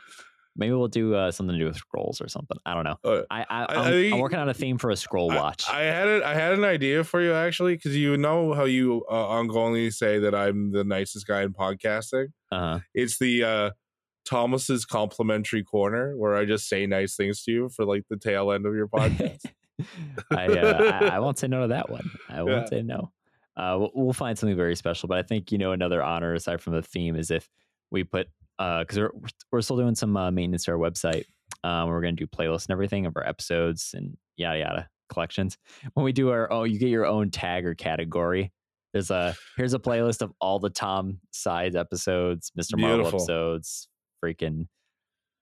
maybe we'll do uh, something to do with Skrulls or something. I don't know. Uh, I, I, I I'm, I'm working on a theme for a Skrull watch. I, had it. I had an idea for you actually, because you know how you uh, ongoingly say that I'm the nicest guy in podcasting. uh, It's the uh, Thomas's complimentary corner where I just say nice things to you for like the tail end of your podcast. I, uh, I I won't say no to that one. I won't Yeah. say no. Uh, we'll, we'll find something very special. But I think you know another honor aside from the theme is if we put because we're we're still doing some uh, maintenance to our website. Um, we're going to do playlists and everything of our episodes and yada yada collections. When we do our oh, you get your own tag or category. There's a here's a playlist of all the Tom Sides episodes, Mr. Marvel episodes. Freaking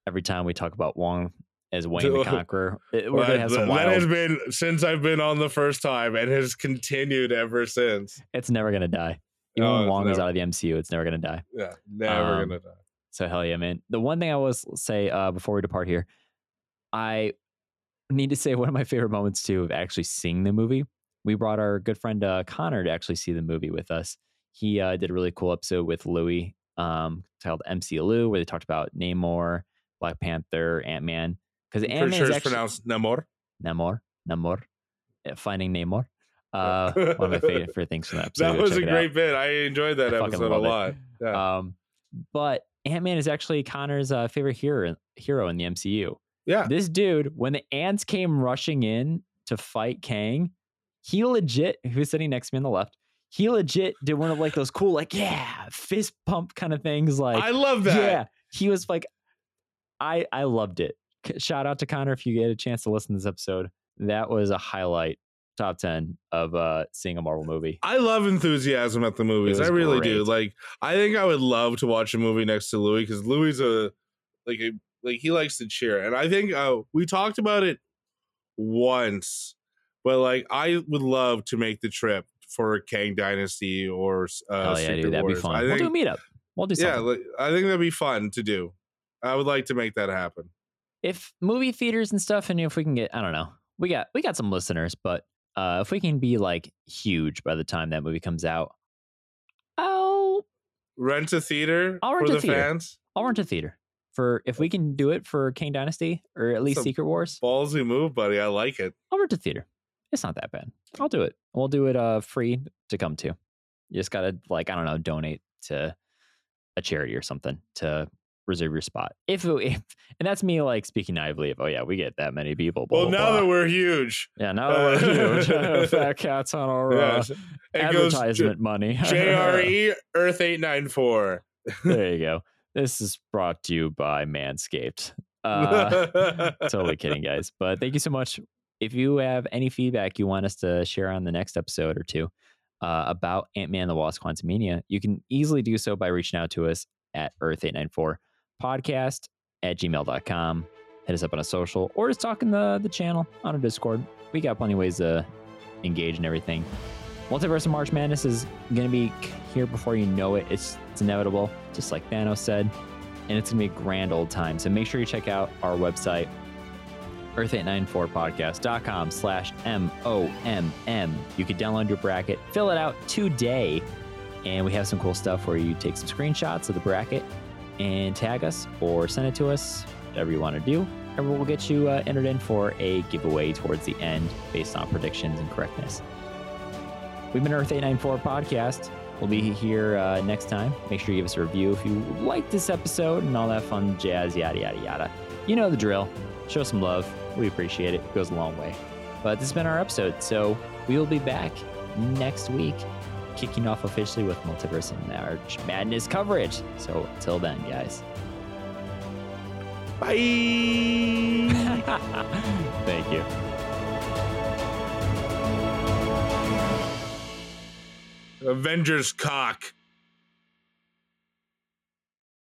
every time we talk about Wong as Wayne the Conqueror, it, we're Well, gonna have that, some that has been since I've been on the first time and has continued ever since. It's never gonna die. Even No, when Wong is out of the MCU, it's never gonna die. Yeah, never Um, gonna die. So hell yeah, man. The one thing I was say uh, before we depart here, I need to say one of my favorite moments too of actually seeing the movie. We brought our good friend uh, Connor to actually see the movie with us. He uh, did a really cool episode with Louis, um, titled MCU, where they talked about Namor, Black Panther, Ant Man. because Ant Man sure is it's actually pronounced Namor. Namor, Namor, Finding Namor. Uh, one of my favorite, things from that episode. That was a out. great bit. I enjoyed that I episode a lot. Yeah. Um, but Ant Man is actually Connor's uh, favorite hero hero in the MCU. yeah. This dude, when the ants came rushing in to fight Kang, he legit, who was sitting next to me on the left, he legit did one of like those cool, like, yeah, fist pump kind of things. Like, I love that. yeah, he was like, I I loved it. Shout out to Connor if you get a chance to listen to this episode. That was a highlight, top 10 of uh seeing a Marvel movie. I love enthusiasm at the movies. I really do. Like, I think I would love to watch a movie next to Louis because Louis a like a like he likes to cheer, and I think uh, we talked about it once, but like I would love to make the trip for Kang Dynasty or uh, Hell yeah, Secret dude, that'd be Wars. fun. I we'll think, do a meetup. We'll do something. Yeah, I think that'd be fun to do. I would like to make that happen. if movie theaters and stuff and if we can get i don't know we got we got some listeners but uh if we can be like huge by the time that movie comes out i'll Rent a theater I'll for rent a the theater. fans. i'll rent a theater for if we can do it for Kang Dynasty or at least secret wars Ballsy move, buddy. I like it. i'll rent a theater it's not that bad i'll do it we'll do it uh free to come to you just gotta like i don't know donate to a charity or something to reserve your spot if, it, if and that's me like speaking naively of oh yeah we get that many people blah, Well, blah, now blah. that we're huge, Yeah, now that we're huge. Fat cats on our uh, yes, J- advertisement money. JRE Earth eight nine four. there you go. This is brought to you by Manscaped. Uh, totally kidding, guys. But thank you so much. If you have any feedback you want us to share on the next episode or two uh, about Ant Man the Wasp Quantumania, you can easily do so by reaching out to us at Earth894 podcast at gmail.com. Hit us up on a social or just talk in the, the channel on our Discord. We got plenty of ways to engage and everything. Multiverse of March Madness is going to be here before you know it. It's, it's inevitable, just like Thanos said. And it's going to be a grand old time. So make sure you check out our website, earth894podcast.com slash M-O-M-M. You can download your bracket, fill it out today. And we have some cool stuff where you take some screenshots of the bracket and tag us or send it to us, whatever you want to do. And we'll get you uh, entered in for a giveaway towards the end based on predictions and correctness. We've been Earth 894 podcast. We'll be here uh, next time. Make sure you give us a review if you like this episode and all that fun jazz, yada, yada, yada. You know the drill. Show some love. We appreciate it. It goes a long way. But this has been our episode. So we will be back next week, kicking off officially with Multiverse and March Madness coverage. So until then, guys. Bye. Thank you. Avengers cock.